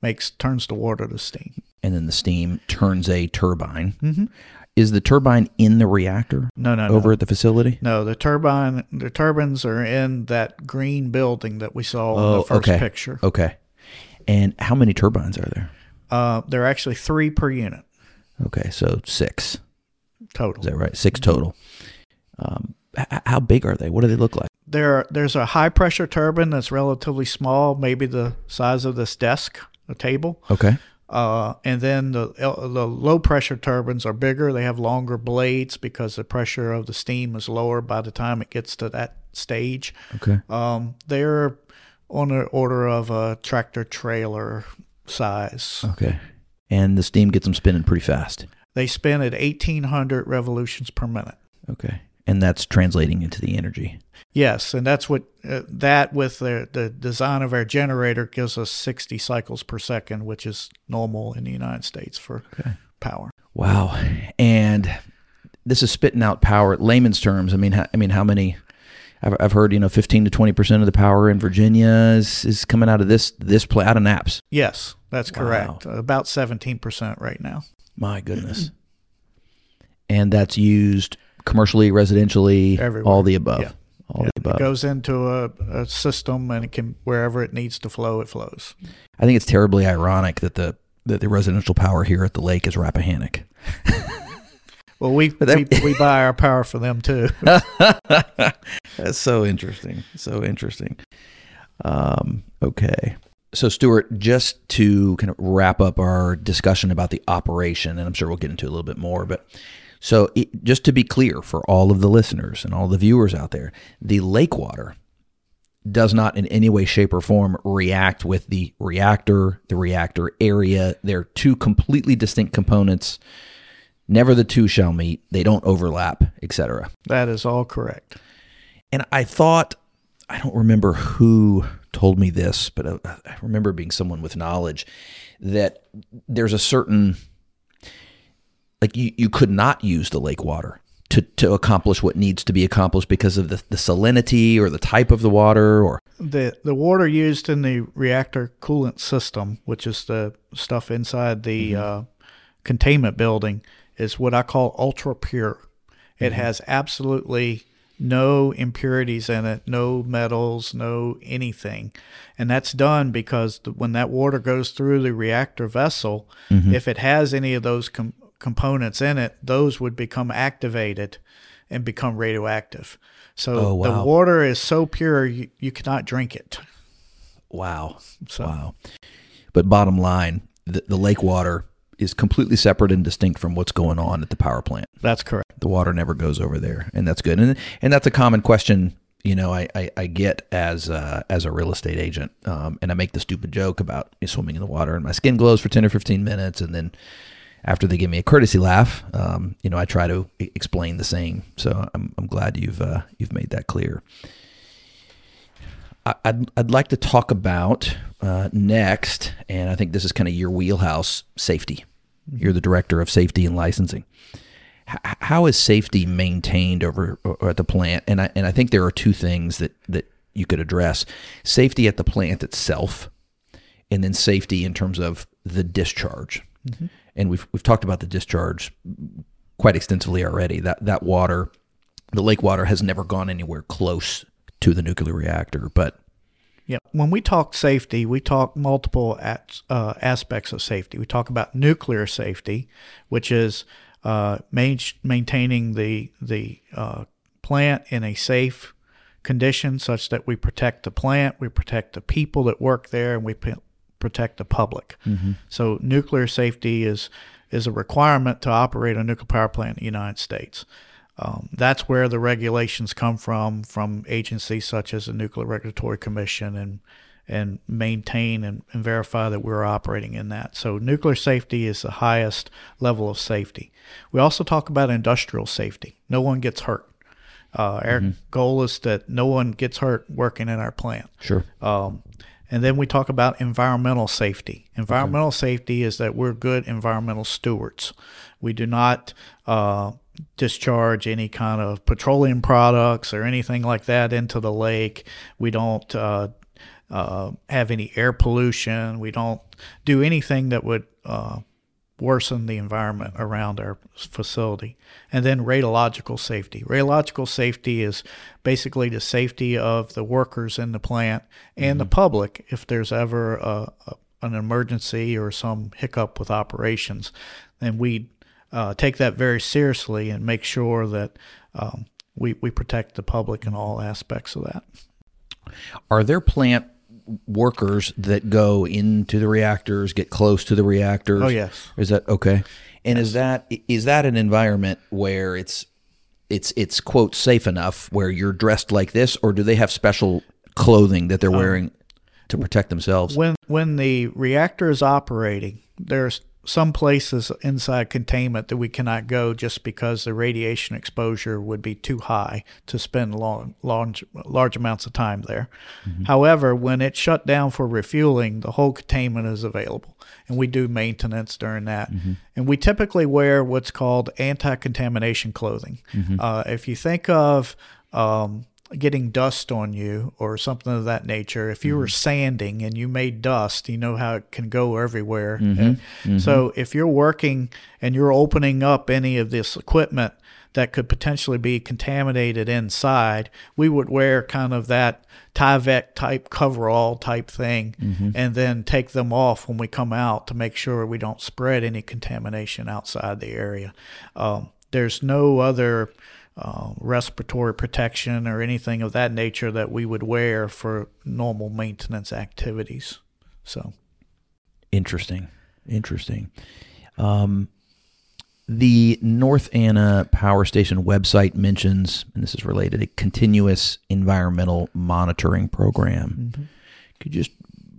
makes turns the water to steam. and then the steam turns a turbine. Is the turbine in the reactor No, no, over no. at the facility? No, the turbine, the turbines are in that green building that we saw in Oh, the first okay. picture. Okay. And how many turbines are there? Uh, there are actually three per unit Okay, so six. Total. Is that right? Six total. Um, h- how big are they? What do they look like? There, there's a high pressure turbine that's relatively small, maybe the size of this desk, a table. Okay. Uh, and then the the low pressure turbines are bigger. They have longer blades because the pressure of the steam is lower by the time it gets to that stage. Okay. Um, they're on the order of a tractor trailer size. Okay. And the steam gets them spinning pretty fast. They spin at 1800 revolutions per minute. Okay. And that's translating into the energy. Yes, and that's what uh, that with the the design of our generator gives us 60 cycles per second, which is normal in the United States for Okay. power. Wow. And this is spitting out power. Layman's terms. I mean, how, I mean, how many? I've, I've heard you know, fifteen to twenty percent of the power in Virginia is, is coming out of this this play out of NAPS. Yes, that's Wow. correct. About 17% right now. My goodness. and that's used commercially, residentially, Everywhere. all the above. Yeah. All Yeah, the above. It goes into a, a system and it can wherever it needs to flow, it flows. I think it's terribly ironic that the that the residential power here at the lake is Rappahannock. Well, we, we we buy our power for them too. That's so interesting. So interesting. Um, okay. So, Stewart, just to kind of wrap up our discussion about the operation, and I'm sure we'll get into a little bit more, but so it, just to be clear for all of the listeners and all the viewers out there, the lake water does not in any way, shape, or form react with the reactor, the reactor area. They're two completely distinct components. Never the two shall meet. They don't overlap, etc. that is all correct. And I thought, I don't remember who told me this, but I, I remember being someone with knowledge that there's a certain, like you, you could not use the lake water to, to accomplish what needs to be accomplished because of the, the salinity or the type of the water or The the water used in the reactor coolant system, which is the stuff inside the uh, containment building, is what I call ultra pure. It has absolutely no impurities in it, no metals, no anything. And that's done because the, when that water goes through the reactor vessel, mm-hmm. if it has any of those com- components in it, those would become activated and become radioactive. So Oh, the water is so pure you, you cannot drink it. wow. So Wow. But bottom line, the, the lake water is completely separate and distinct from what's going on at the power plant. that's correct. The water never goes over there, and that's good. And and that's a common question, you know, I I, I get as uh, as a real estate agent, um, and I make the stupid joke about swimming in the water and my skin glows for ten or fifteen minutes, and then after they give me a courtesy laugh, um, you know, I try to explain the same. So I'm I'm glad you've uh, you've made that clear. I'd, I'd like to talk about uh, next, and I think this is kind of your wheelhouse safety. You're the director of safety and licensing h- how is safety maintained over at the plant? And I and I think there are two things that that you could address: safety at the plant itself, and then safety in terms of the discharge. And we've we've talked about the discharge quite extensively already. That that water, the lake water, has never gone anywhere close to the nuclear reactor, but Yeah. When we talk safety, we talk multiple at, uh, aspects of safety. We talk about nuclear safety, which is uh, main, maintaining the the uh, plant in a safe condition, such that we protect the plant, we protect the people that work there, and we p- protect the public. So nuclear safety is is a requirement to operate a nuclear power plant in the United States. Um, that's where the regulations come from, from agencies such as the Nuclear Regulatory Commission, and and maintain and, and verify that we're operating in that. So nuclear safety is the highest level of safety. We also talk about industrial safety. No one gets hurt. Uh, our goal is that no one gets hurt working in our plant. sure, Um, and then we talk about environmental safety. Environmental safety is that we're good environmental stewards. We do not uh, discharge any kind of petroleum products or anything like that into the lake. We don't uh, uh, have any air pollution. We don't do anything that would uh, worsen the environment around our facility. And then radiological safety. Radiological safety is basically the safety of the workers in the plant and the public if there's ever a, a, an emergency or some hiccup with operations. Then we uh, take that very seriously and make sure that um, we, we protect the public in all aspects of that. are there plant workers that go into the reactors, get close to the reactors? Oh, yes. Is that okay? And is that is that an environment where it's it's it's quote safe enough where you're dressed like this, or do they have special clothing that they're oh. wearing to protect themselves? When when the reactor is operating, there's some places inside containment that we cannot go just because the radiation exposure would be too high to spend long, large, large amounts of time there. However, when it's shut down for refueling, the whole containment is available, and we do maintenance during that. And we typically wear what's called anti-contamination clothing. Uh, if you think of um, getting dust on you or something of that nature, if you were mm-hmm. sanding and you made dust, you know how it can go everywhere. Mm-hmm. And mm-hmm. So if you're working and you're opening up any of this equipment that could potentially be contaminated inside, we would wear kind of that Tyvek type coverall type thing and then take them off when we come out to make sure we don't spread any contamination outside the area. Um, there's no other uh, respiratory protection or anything of that nature that we would wear for normal maintenance activities. So, Interesting. Interesting. Um, the North Anna Power Station website mentions, and this is related, a continuous environmental monitoring program. Could you just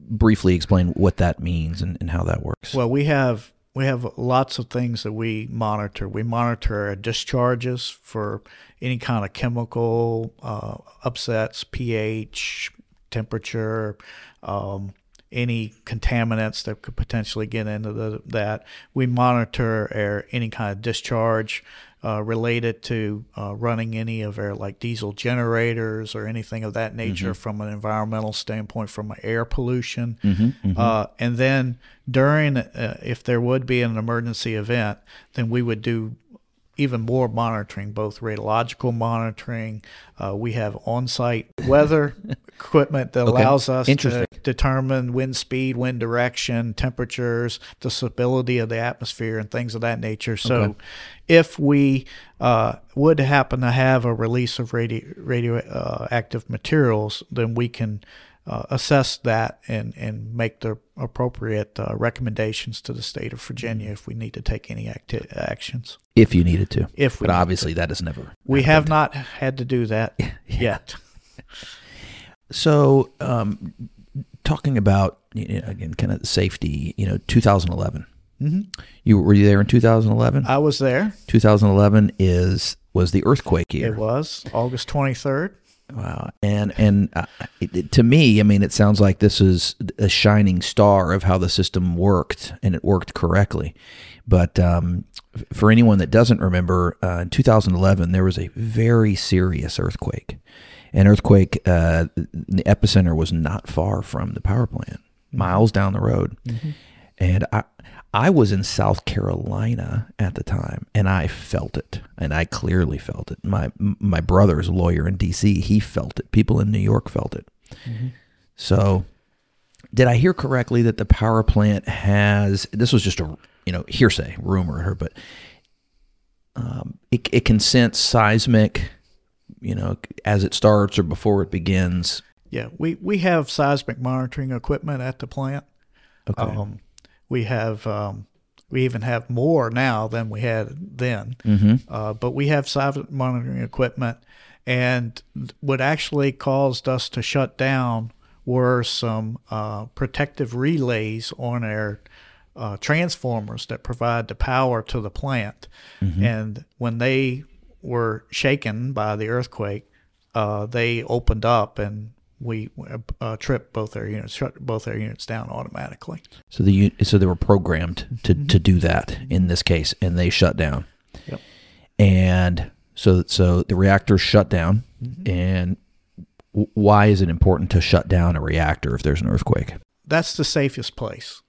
briefly explain what that means and, and how that works? well, we have we have lots of things that we monitor. We monitor our discharges for any kind of chemical uh, upsets, pH, temperature, um, any contaminants that could potentially get into the, that. We monitor any kind of discharge uh, related to uh, running any of our like diesel generators or anything of that nature from an environmental standpoint, from air pollution. Uh, and then during, uh, if there would be an emergency event, then we would do even more monitoring, both radiological monitoring. Uh, we have on-site weather equipment that allows us to determine wind speed, wind direction, temperatures, the stability of the atmosphere, and things of that nature. So, Okay. if we uh, would happen to have a release of radio radioactive materials, then we can uh, assess that and, and make the appropriate uh, recommendations to the state of Virginia if we need to take any acti- actions. if you needed to. If we but obviously that has never. We have not had to do that yet. So, um, talking about you know, again, kind of safety. You know, 2011. hmm You were you there in 2011? I was there. 2011 is was the earthquake year. It was August 23rd. Wow. And and uh, it, it- to me, I mean, it sounds like this is a shining star of how the system worked, and it worked correctly. But um, for anyone that doesn't remember, uh, in 2011 there was a very serious earthquake. An earthquake. Uh, the epicenter was not far from the power plant, miles down the road, and I. I was in South Carolina at the time, and I felt it, and I clearly felt it. My my brother's a lawyer in D.C. He felt it. People in New York felt it. So, did I hear correctly that the power plant has? This was just a you know hearsay rumor, but um, it it can sense seismic, you know, as it starts or before it begins. Yeah, we, we have seismic monitoring equipment at the plant. Okay. Um, we have um, we even have more now than we had then. mm-hmm. Uh, but we have seismic monitoring equipment, and what actually caused us to shut down were some uh, protective relays on our uh, transformers that provide the power to the plant. And when they were shaken by the earthquake, uh, they opened up and we uh, tripped both our units, shut both our units down automatically. So the so they were programmed to, to do that in this case, and they shut down. Yep. And so so the reactors shut down. And w- why is it important to shut down a reactor if there's an earthquake? that's the safest place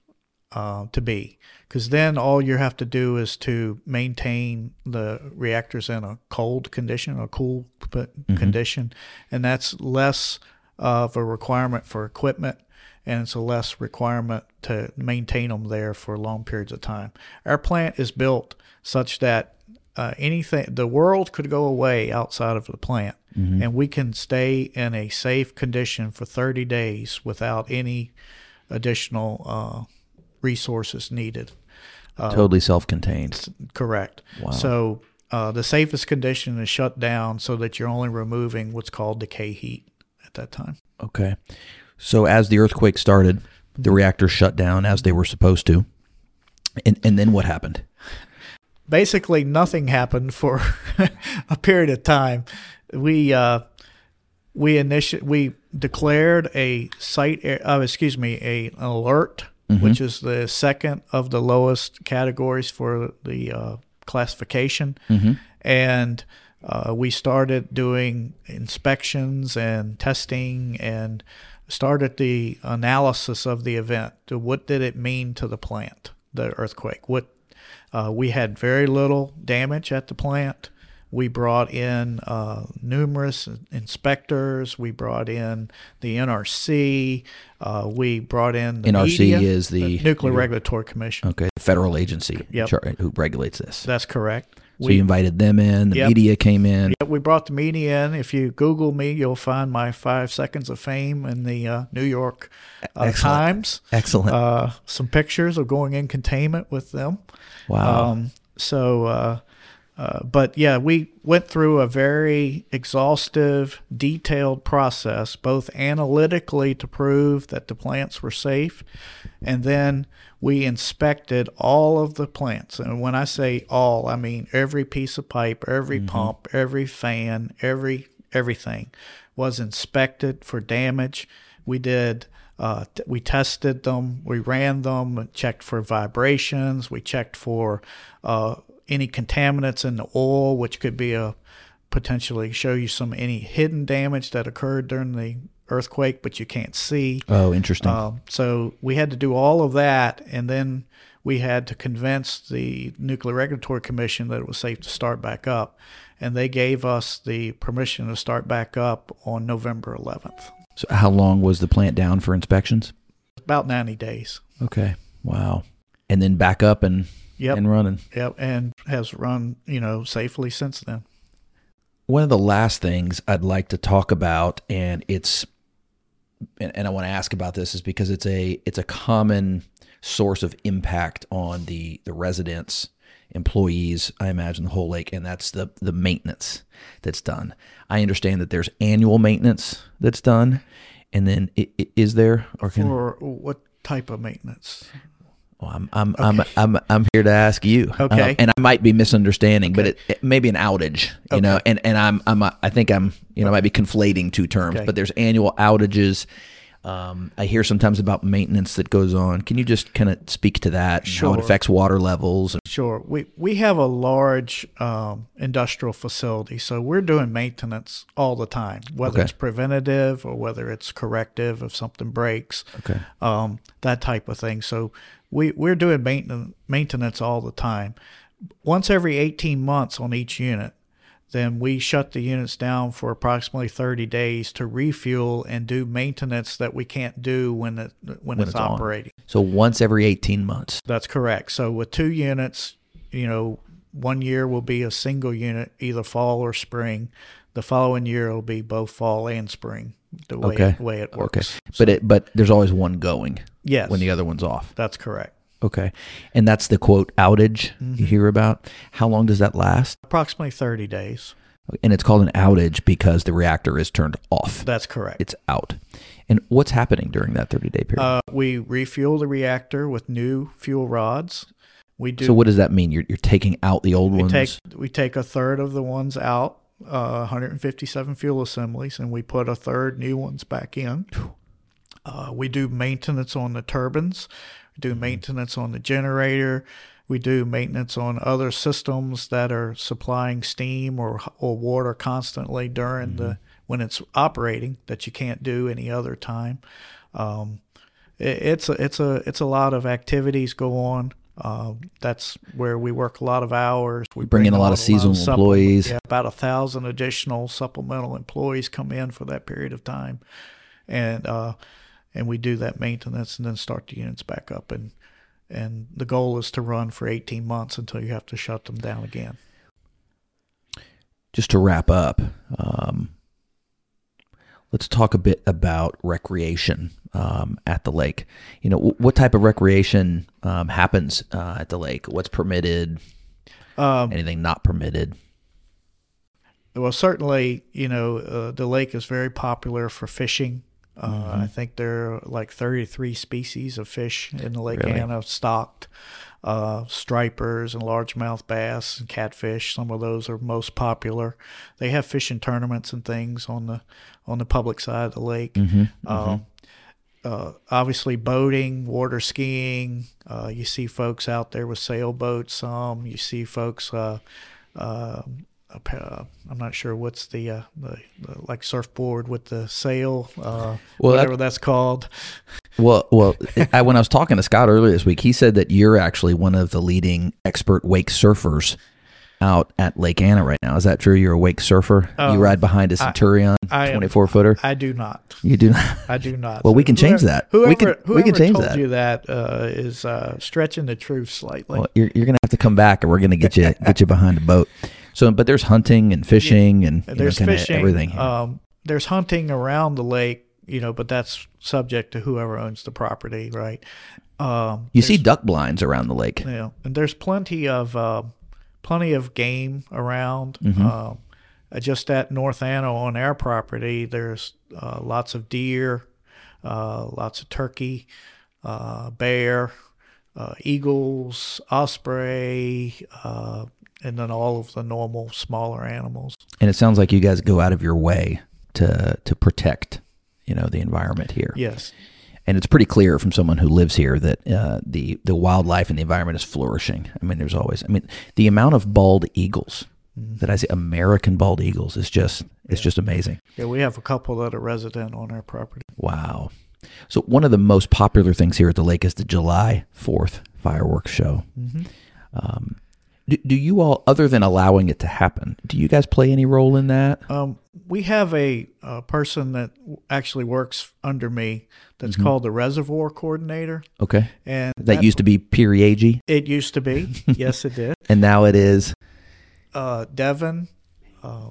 uh, to be because then all you have to do is to maintain the reactors in a cold condition a cool p- condition and that's less of a requirement for equipment and it's a less requirement to maintain them there for long periods of time. Our plant is built such that uh, anything the world could go away outside of the plant and we can stay in a safe condition for 30 days without any additional uh, resources needed. Totally self-contained. correct. Wow. so uh, the safest condition is shut down so that you're only removing what's called decay heat at that time Okay. So as the earthquake started, the reactors shut down as they were supposed to. And and then what happened? basically nothing happened for a period of time. We uh, we initi- we declared a site, uh, excuse me, a an alert, which is the second of the lowest categories for the uh, classification, and uh, we started doing inspections and testing and started the analysis of the event. What did it mean to the plant, the earthquake? What uh, we had very little damage at the plant. We brought in uh, numerous inspectors. We brought in the NRC. Uh, we brought in the NRC media, is the- Nuclear Regulatory Commission. Okay, federal agency Yep. char- who regulates this. That's correct. So you invited them in. The Yep. media came in. Yep, we brought the media in. If you Google me, you'll find my five seconds of fame in the uh, New York uh, Excellent. Times. Excellent. Uh, some pictures of going in containment with them. wow. Um, so, uh, but yeah, we went through a very exhaustive, detailed process, both analytically to prove that the plants were safe, and then we inspected all of the plants. And when I say all, I mean every piece of pipe, every pump, every fan, every everything was inspected for damage. We did. Uh, t- we tested them, we ran them, checked for vibrations, we checked for uh, any contaminants in the oil, which could be a potentially show you some any hidden damage that occurred during the earthquake, but you can't see. oh, interesting. Um, so we had to do all of that, and then we had to convince the Nuclear Regulatory Commission that it was safe to start back up, and they gave us the permission to start back up on November 11th. so how long was the plant down for inspections? About 90 days. Okay. Wow. And then back up and Yep. and running. Yep, and has run you know safely since then. One of the last things I'd like to talk about, and it's, and, and I want to ask about this, is because it's a it's a common source of impact on the the residents, employees. I imagine the whole lake, and that's the the maintenance that's done. I understand that there's annual maintenance that's done, and then i- i- is there or can For what type of maintenance? Well, I'm I'm, I'm I'm I'm here to ask you. Okay. Uh, and I might be misunderstanding, but it, it may be an outage, you know. And and I'm I'm I think I'm you know I might be conflating two terms, Okay. but there's annual outages. Um, I hear sometimes about maintenance that goes on. Can you just kind of speak to that? and How Sure. it affects water levels? Sure. We we have a large um, industrial facility, so we're doing maintenance all the time, whether Okay. it's preventative or whether it's corrective if something breaks. Okay. Um, that type of thing. So we we're doing maintenance maintenance all the time. Once every 18 months on each unit, then we shut the units down for approximately 30 days to refuel and do maintenance that we can't do when it when, it's, it's on. operating. So once every 18 months. That's correct. So with two units, you know, one year will be a single unit, either fall or spring. The following year will be both fall and spring. The way Okay. way it Okay. works. But it but there's always one going Yes, when the other one's off. that's correct. Okay. And that's the quote outage Mm-hmm. you hear about. How long does that last? Approximately thirty days. And it's called an outage because the reactor is turned off. That's correct. It's out. And what's happening during that 30 day period? Uh, we refuel the reactor with new fuel rods. We do. so what does that mean? You're, you're taking out the old we ones? take we take a third of the ones out, uh, 157 fuel assemblies, and we put a third new ones back in. Uh, we do maintenance on the turbines. We do maintenance on the generator. We do maintenance on other systems that are supplying steam or or water constantly during the when it's operating that you can't do any other time. Um, it, it's a it's a it's a lot of activities go on. Uh, that's where we work a lot of hours. We bring in a lot on of seasonal supple- employees. Yeah, about a thousand additional supplemental employees come in for that period of time, and uh, and we do that maintenance and then start the units back up and and the goal is to run for 18 months until you have to shut them down again. Just to wrap up, um, let's talk a bit about recreation um, at the lake. You know, wh- what type of recreation um, happens uh, at the lake? What's permitted? Um, Anything not permitted? Well, certainly, you know, uh, the lake is very popular for fishing. Uh, I think there are like 33 species of fish in the Lake Really? Anna stocked. Uh, stripers and largemouth bass and catfish. Some of those are most popular. They have fishing tournaments and things on the on the public side of the lake. Um, uh, obviously, boating, water skiing. Uh, you see folks out there with sailboats. Some you see folks uh, uh, uh, I'm not sure what's the, uh, the, the like surfboard with the sail, uh, Well, that- whatever that's called. Well, well, I, when I was talking to Scott earlier this week, he said that you're actually one of the leading expert wake surfers out at Lake Anna right now. Is that true? You're a wake surfer. Oh, you ride behind a Centurion I am- 24 footer. I do not. You do not. I do not. Well, we can change that. Whoever, We can- we whoever can change told that. you that uh, is uh, stretching the truth slightly. Well, you're, you're gonna have to come back, and we're gonna get you get you behind a boat. So, but there's hunting and fishing and you know, there's fishing. everything. Um, there's hunting around the lake, you know, but that's subject to whoever owns the property, right? Um, you see duck blinds around the lake. know, and there's plenty of uh, plenty of game around. Mm-hmm. Um, uh, just at North Anna on our property, there's uh, lots of deer, uh, lots of turkey, uh, bear, uh, eagles, osprey, uh, and then all of the normal smaller animals. And it sounds like you guys go out of your way to to protect, you know, the environment here. Yes. and it's pretty clear from someone who lives here that uh, the the wildlife and the environment is flourishing. I mean, there's always. I mean, the amount of bald eagles that I see, American bald eagles, is just it's just amazing. Yeah, we have a couple that are resident on our property. Wow. So one of the most popular things here at the lake is the July Fourth fireworks show. Um, do, do you all, other than allowing it to happen, do you guys play any role in that? Um, we have a, a person that actually works under me that's called the reservoir coordinator, Okay, and that, used to be Piriagi, it used to be yes, it did. and now it is Uh, Devin, uh,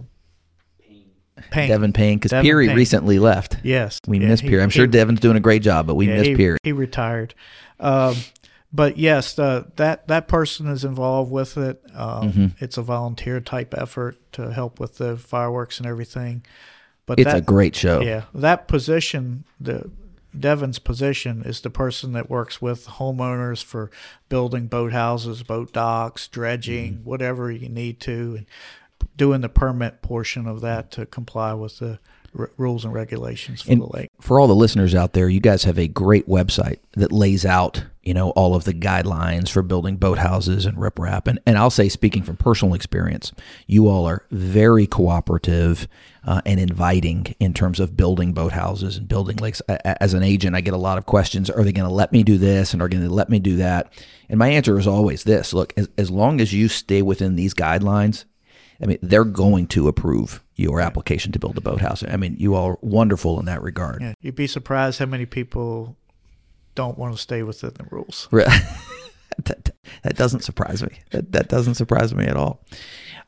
Payne. Devin Payne because Peary Payne. recently left. Yes, We yeah, miss Peary. I'm he- sure Devin's doing a great job, but we yeah, miss he, Peary. He retired. Um, but yes, uh, that that person is involved with it. Um, Mm-hmm. It's a volunteer type effort to help with the fireworks and everything. But It's that, a great show. Yeah, that position, the Devin's position is the person that works with homeowners for building boathouses, boat docks, dredging, Mm-hmm. whatever you need to, and doing the permit portion of that to comply with the r- rules and regulations for And the lake. for all the listeners out there, you guys have a great website that lays out, you know, all of the guidelines for building boathouses and riprap. And and I'll say, speaking from personal experience, you all are very cooperative uh, and inviting in terms of building boathouses and building lakes. As an agent, I get a lot of questions: Are they going to let me do this? And are going to let me do that? And my answer is always this: Look, as, as long as you stay within these guidelines, I mean, they're going to approve your application to build a boathouse. I mean, you all are wonderful in that regard. Yeah, you'd be surprised how many people don't want to stay within the rules. Re- that, that doesn't surprise me. That, that doesn't surprise me at all.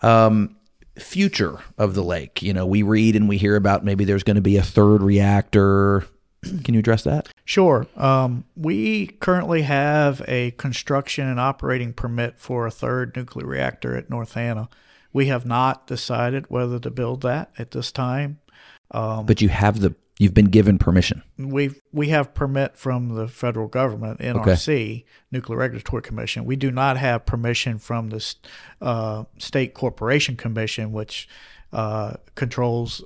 Um, future of the lake. You know, we read and we hear about maybe there's going to be a third reactor. Can you address that? Sure. Um, we currently have a construction and operating permit for a third nuclear reactor at North Anna. We have not decided whether to build that at this time. Um, But you have the you've been given permission. we we have permit from the federal government, NRC, Nuclear Regulatory Commission. We do not have permission from the uh, State Corporation Commission, which uh, controls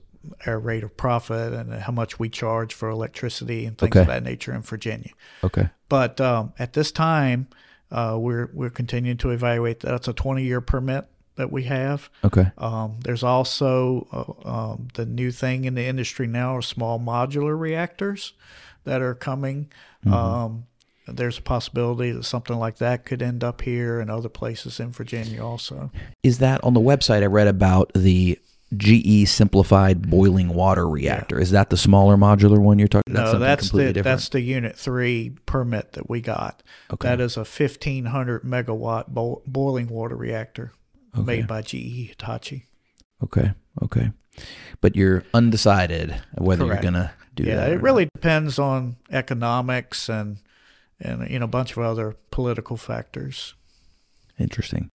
our rate of profit and how much we charge for electricity and things of that nature in Virginia. Okay. But um, at this time, uh, we're we're continuing to evaluate. that. That's a 20 year permit that we have. Okay. Um, there's also uh, um, the new thing in the industry now are small modular reactors that are coming. Um, there's a possibility that something like that could end up here and other places in Virginia also. Is that on the website? I read about the GE simplified boiling water reactor. Is that the smaller modular one you're talking? That's no, that's completely the different. that's the Unit Three permit that we got. Okay. That is a 1500 megawatt bo- boiling water reactor made by GE Hitachi. Okay. Okay. But you're undecided whether Correct. you're going to do yeah, that. or it not. really depends on economics and and you know a bunch of other political factors. Interesting.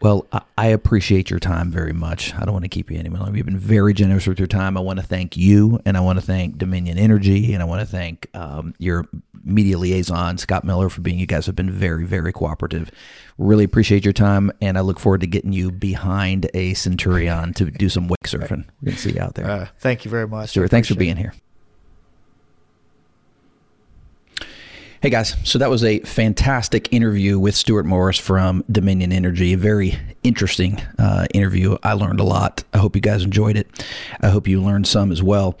Well, I- appreciate your time very much. I don't want to keep you any longer. You've been very generous with your time. I want to thank you, and I want to thank Dominion Energy, and I want to thank um, your media liaison, Scott Miller, for being. You guys have been very, very cooperative. Really appreciate your time, and I look forward to getting you behind a Centurion to do some wake surfing. We're going to see you out there. Uh, thank you very much. Stewart, thanks for being here. Hey guys, so that was a fantastic interview with Stewart Morris from Dominion Energy. A very interesting uh, interview. I learned a lot. I hope you guys enjoyed it. I hope you learned some as well.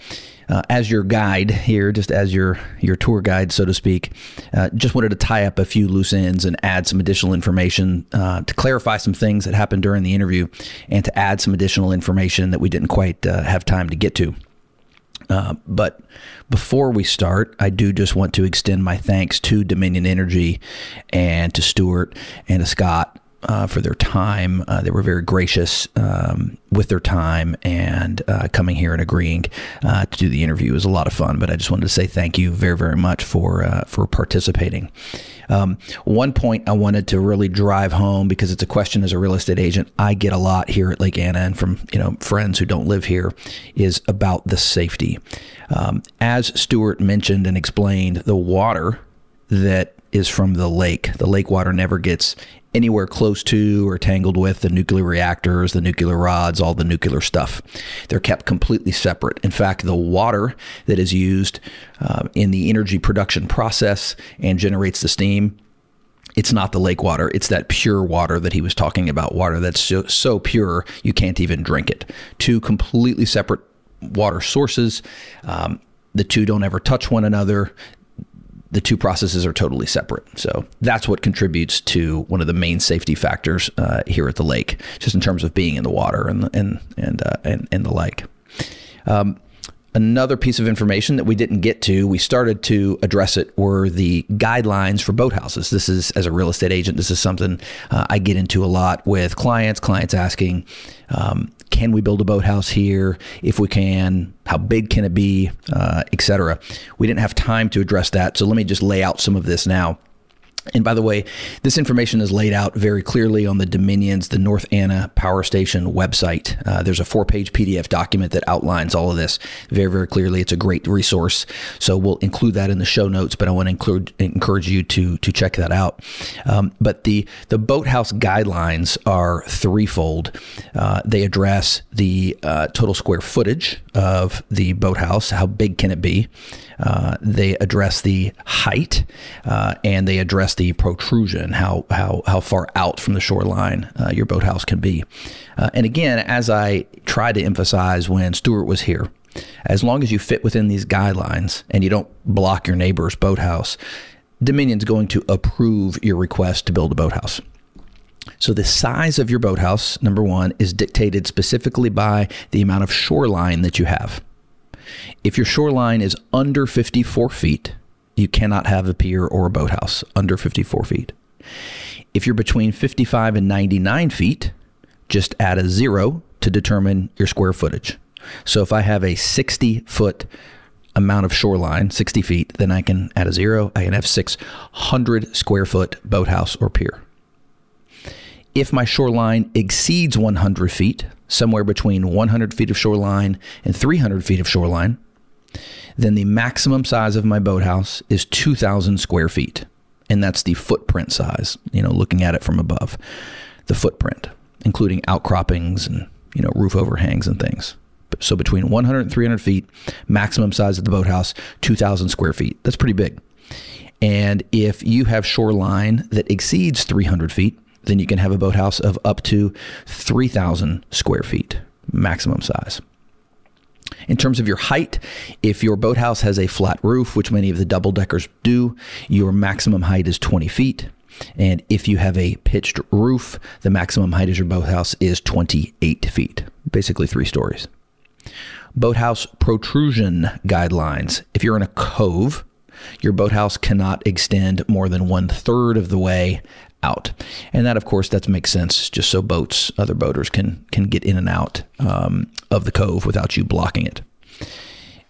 Uh, as your guide here, just as your your tour guide, so to speak, uh, just wanted to tie up a few loose ends and add some additional information uh, to clarify some things that happened during the interview, and to add some additional information that we didn't quite uh, have time to get to. Uh, but before we start, I do just want to extend my thanks to Dominion Energy and to Stewart and to Scott uh, for their time. Uh, they were very gracious um, with their time and uh, coming here and agreeing uh, to do the interview. It was a lot of fun, but I just wanted to say thank you very, very much for uh, for participating. Um, one point I wanted to really drive home because it's a question as a real estate agent I get a lot here at Lake Anna and from you know friends who don't live here is about the safety. Um, as Stewart mentioned and explained, the water that is from the lake. The lake water never gets anywhere close to or tangled with the nuclear reactors, the nuclear rods, all the nuclear stuff. They're kept completely separate. In fact, the water that is used uh, in the energy production process and generates the steam. It's not the lake water. It's that pure water that he was talking about. Water that's so, so pure you can't even drink it. Two completely separate water sources. Um, the two don't ever touch one another the two processes are totally separate. So that's what contributes to one of the main safety factors uh, here at the lake, just in terms of being in the water and and and uh, and, and the lake. Um, Another piece of information that we didn't get to, we started to address it, were the guidelines for boathouses. This is, as a real estate agent, this is something uh, I get into a lot with clients. Clients asking, um, can we build a boathouse here? If we can, how big can it be, uh, etc. We didn't have time to address that, so let me just lay out some of this now. And by the way, this information is laid out very clearly on the Dominion's, the North Anna Power Station website. Uh, there's a four page PDF document that outlines all of this very, very clearly. It's a great resource. So we'll include that in the show notes, but I want to include, encourage you to, to check that out. Um, but the, the boathouse guidelines are threefold. Uh, they address the uh, total square footage of the boathouse, how big can it be? Uh, they address the height uh, and they address the protrusion, how how how far out from the shoreline uh, your boathouse can be. Uh, and again, as I tried to emphasize when Stewart was here, as long as you fit within these guidelines and you don't block your neighbor's boathouse, Dominion's going to approve your request to build a boathouse. So, the size of your boathouse, number one, is dictated specifically by the amount of shoreline that you have. If your shoreline is under 54 feet, you cannot have a pier or a boathouse under 54 feet. If you're between 55 and 99 feet, just add a zero to determine your square footage. So if I have a 60 foot amount of shoreline, 60 feet, then I can add a zero. I can have 600 square foot boathouse or pier. If my shoreline exceeds 100 feet, somewhere between 100 feet of shoreline and 300 feet of shoreline, then the maximum size of my boathouse is 2,000 square feet. And that's the footprint size, you know, looking at it from above. The footprint, including outcroppings and, you know, roof overhangs and things. So between 100 and 300 feet, maximum size of the boathouse, 2,000 square feet. That's pretty big. And if you have shoreline that exceeds 300 feet, then you can have a boathouse of up to 3,000 square feet, maximum size. In terms of your height, if your boathouse has a flat roof, which many of the double deckers do, your maximum height is 20 feet. And if you have a pitched roof, the maximum height of your boathouse is 28 feet, basically three stories. Boathouse protrusion guidelines. If you're in a cove, your boathouse cannot extend more than one third of the way out. And that, of course, that makes sense, just so boats, other boaters can can get in and out um, of the cove without you blocking it.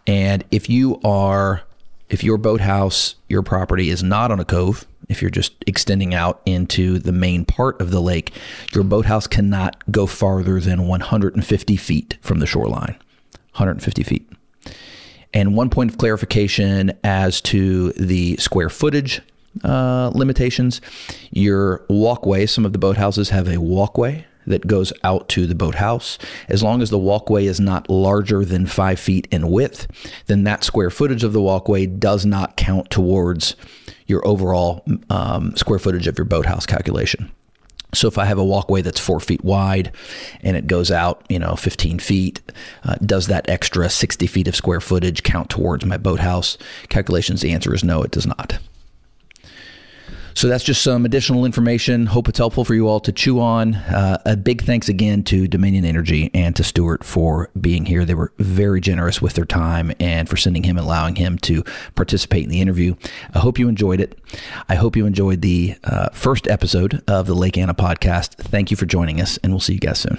And if you are, if your boathouse, your property is not on a cove, if you're just extending out into the main part of the lake, your boathouse cannot go farther than 150 feet from the shoreline. 150 feet. And one point of clarification as to the square footage uh, limitations. Your walkway, some of the boathouses have a walkway that goes out to the boathouse. As long as the walkway is not larger than five feet in width, then that square footage of the walkway does not count towards your overall um, square footage of your boathouse calculation. So if I have a walkway that's four feet wide and it goes out, you know, 15 feet, uh, does that extra 60 feet of square footage count towards my boathouse calculations? The answer is no, it does not. So that's just some additional information. Hope it's helpful for you all to chew on. Uh, a big thanks again to Dominion Energy and to Stewart for being here. They were very generous with their time and for sending him and allowing him to participate in the interview. I hope you enjoyed it. I hope you enjoyed the uh, first episode of the Lake Anna podcast. Thank you for joining us, and we'll see you guys soon.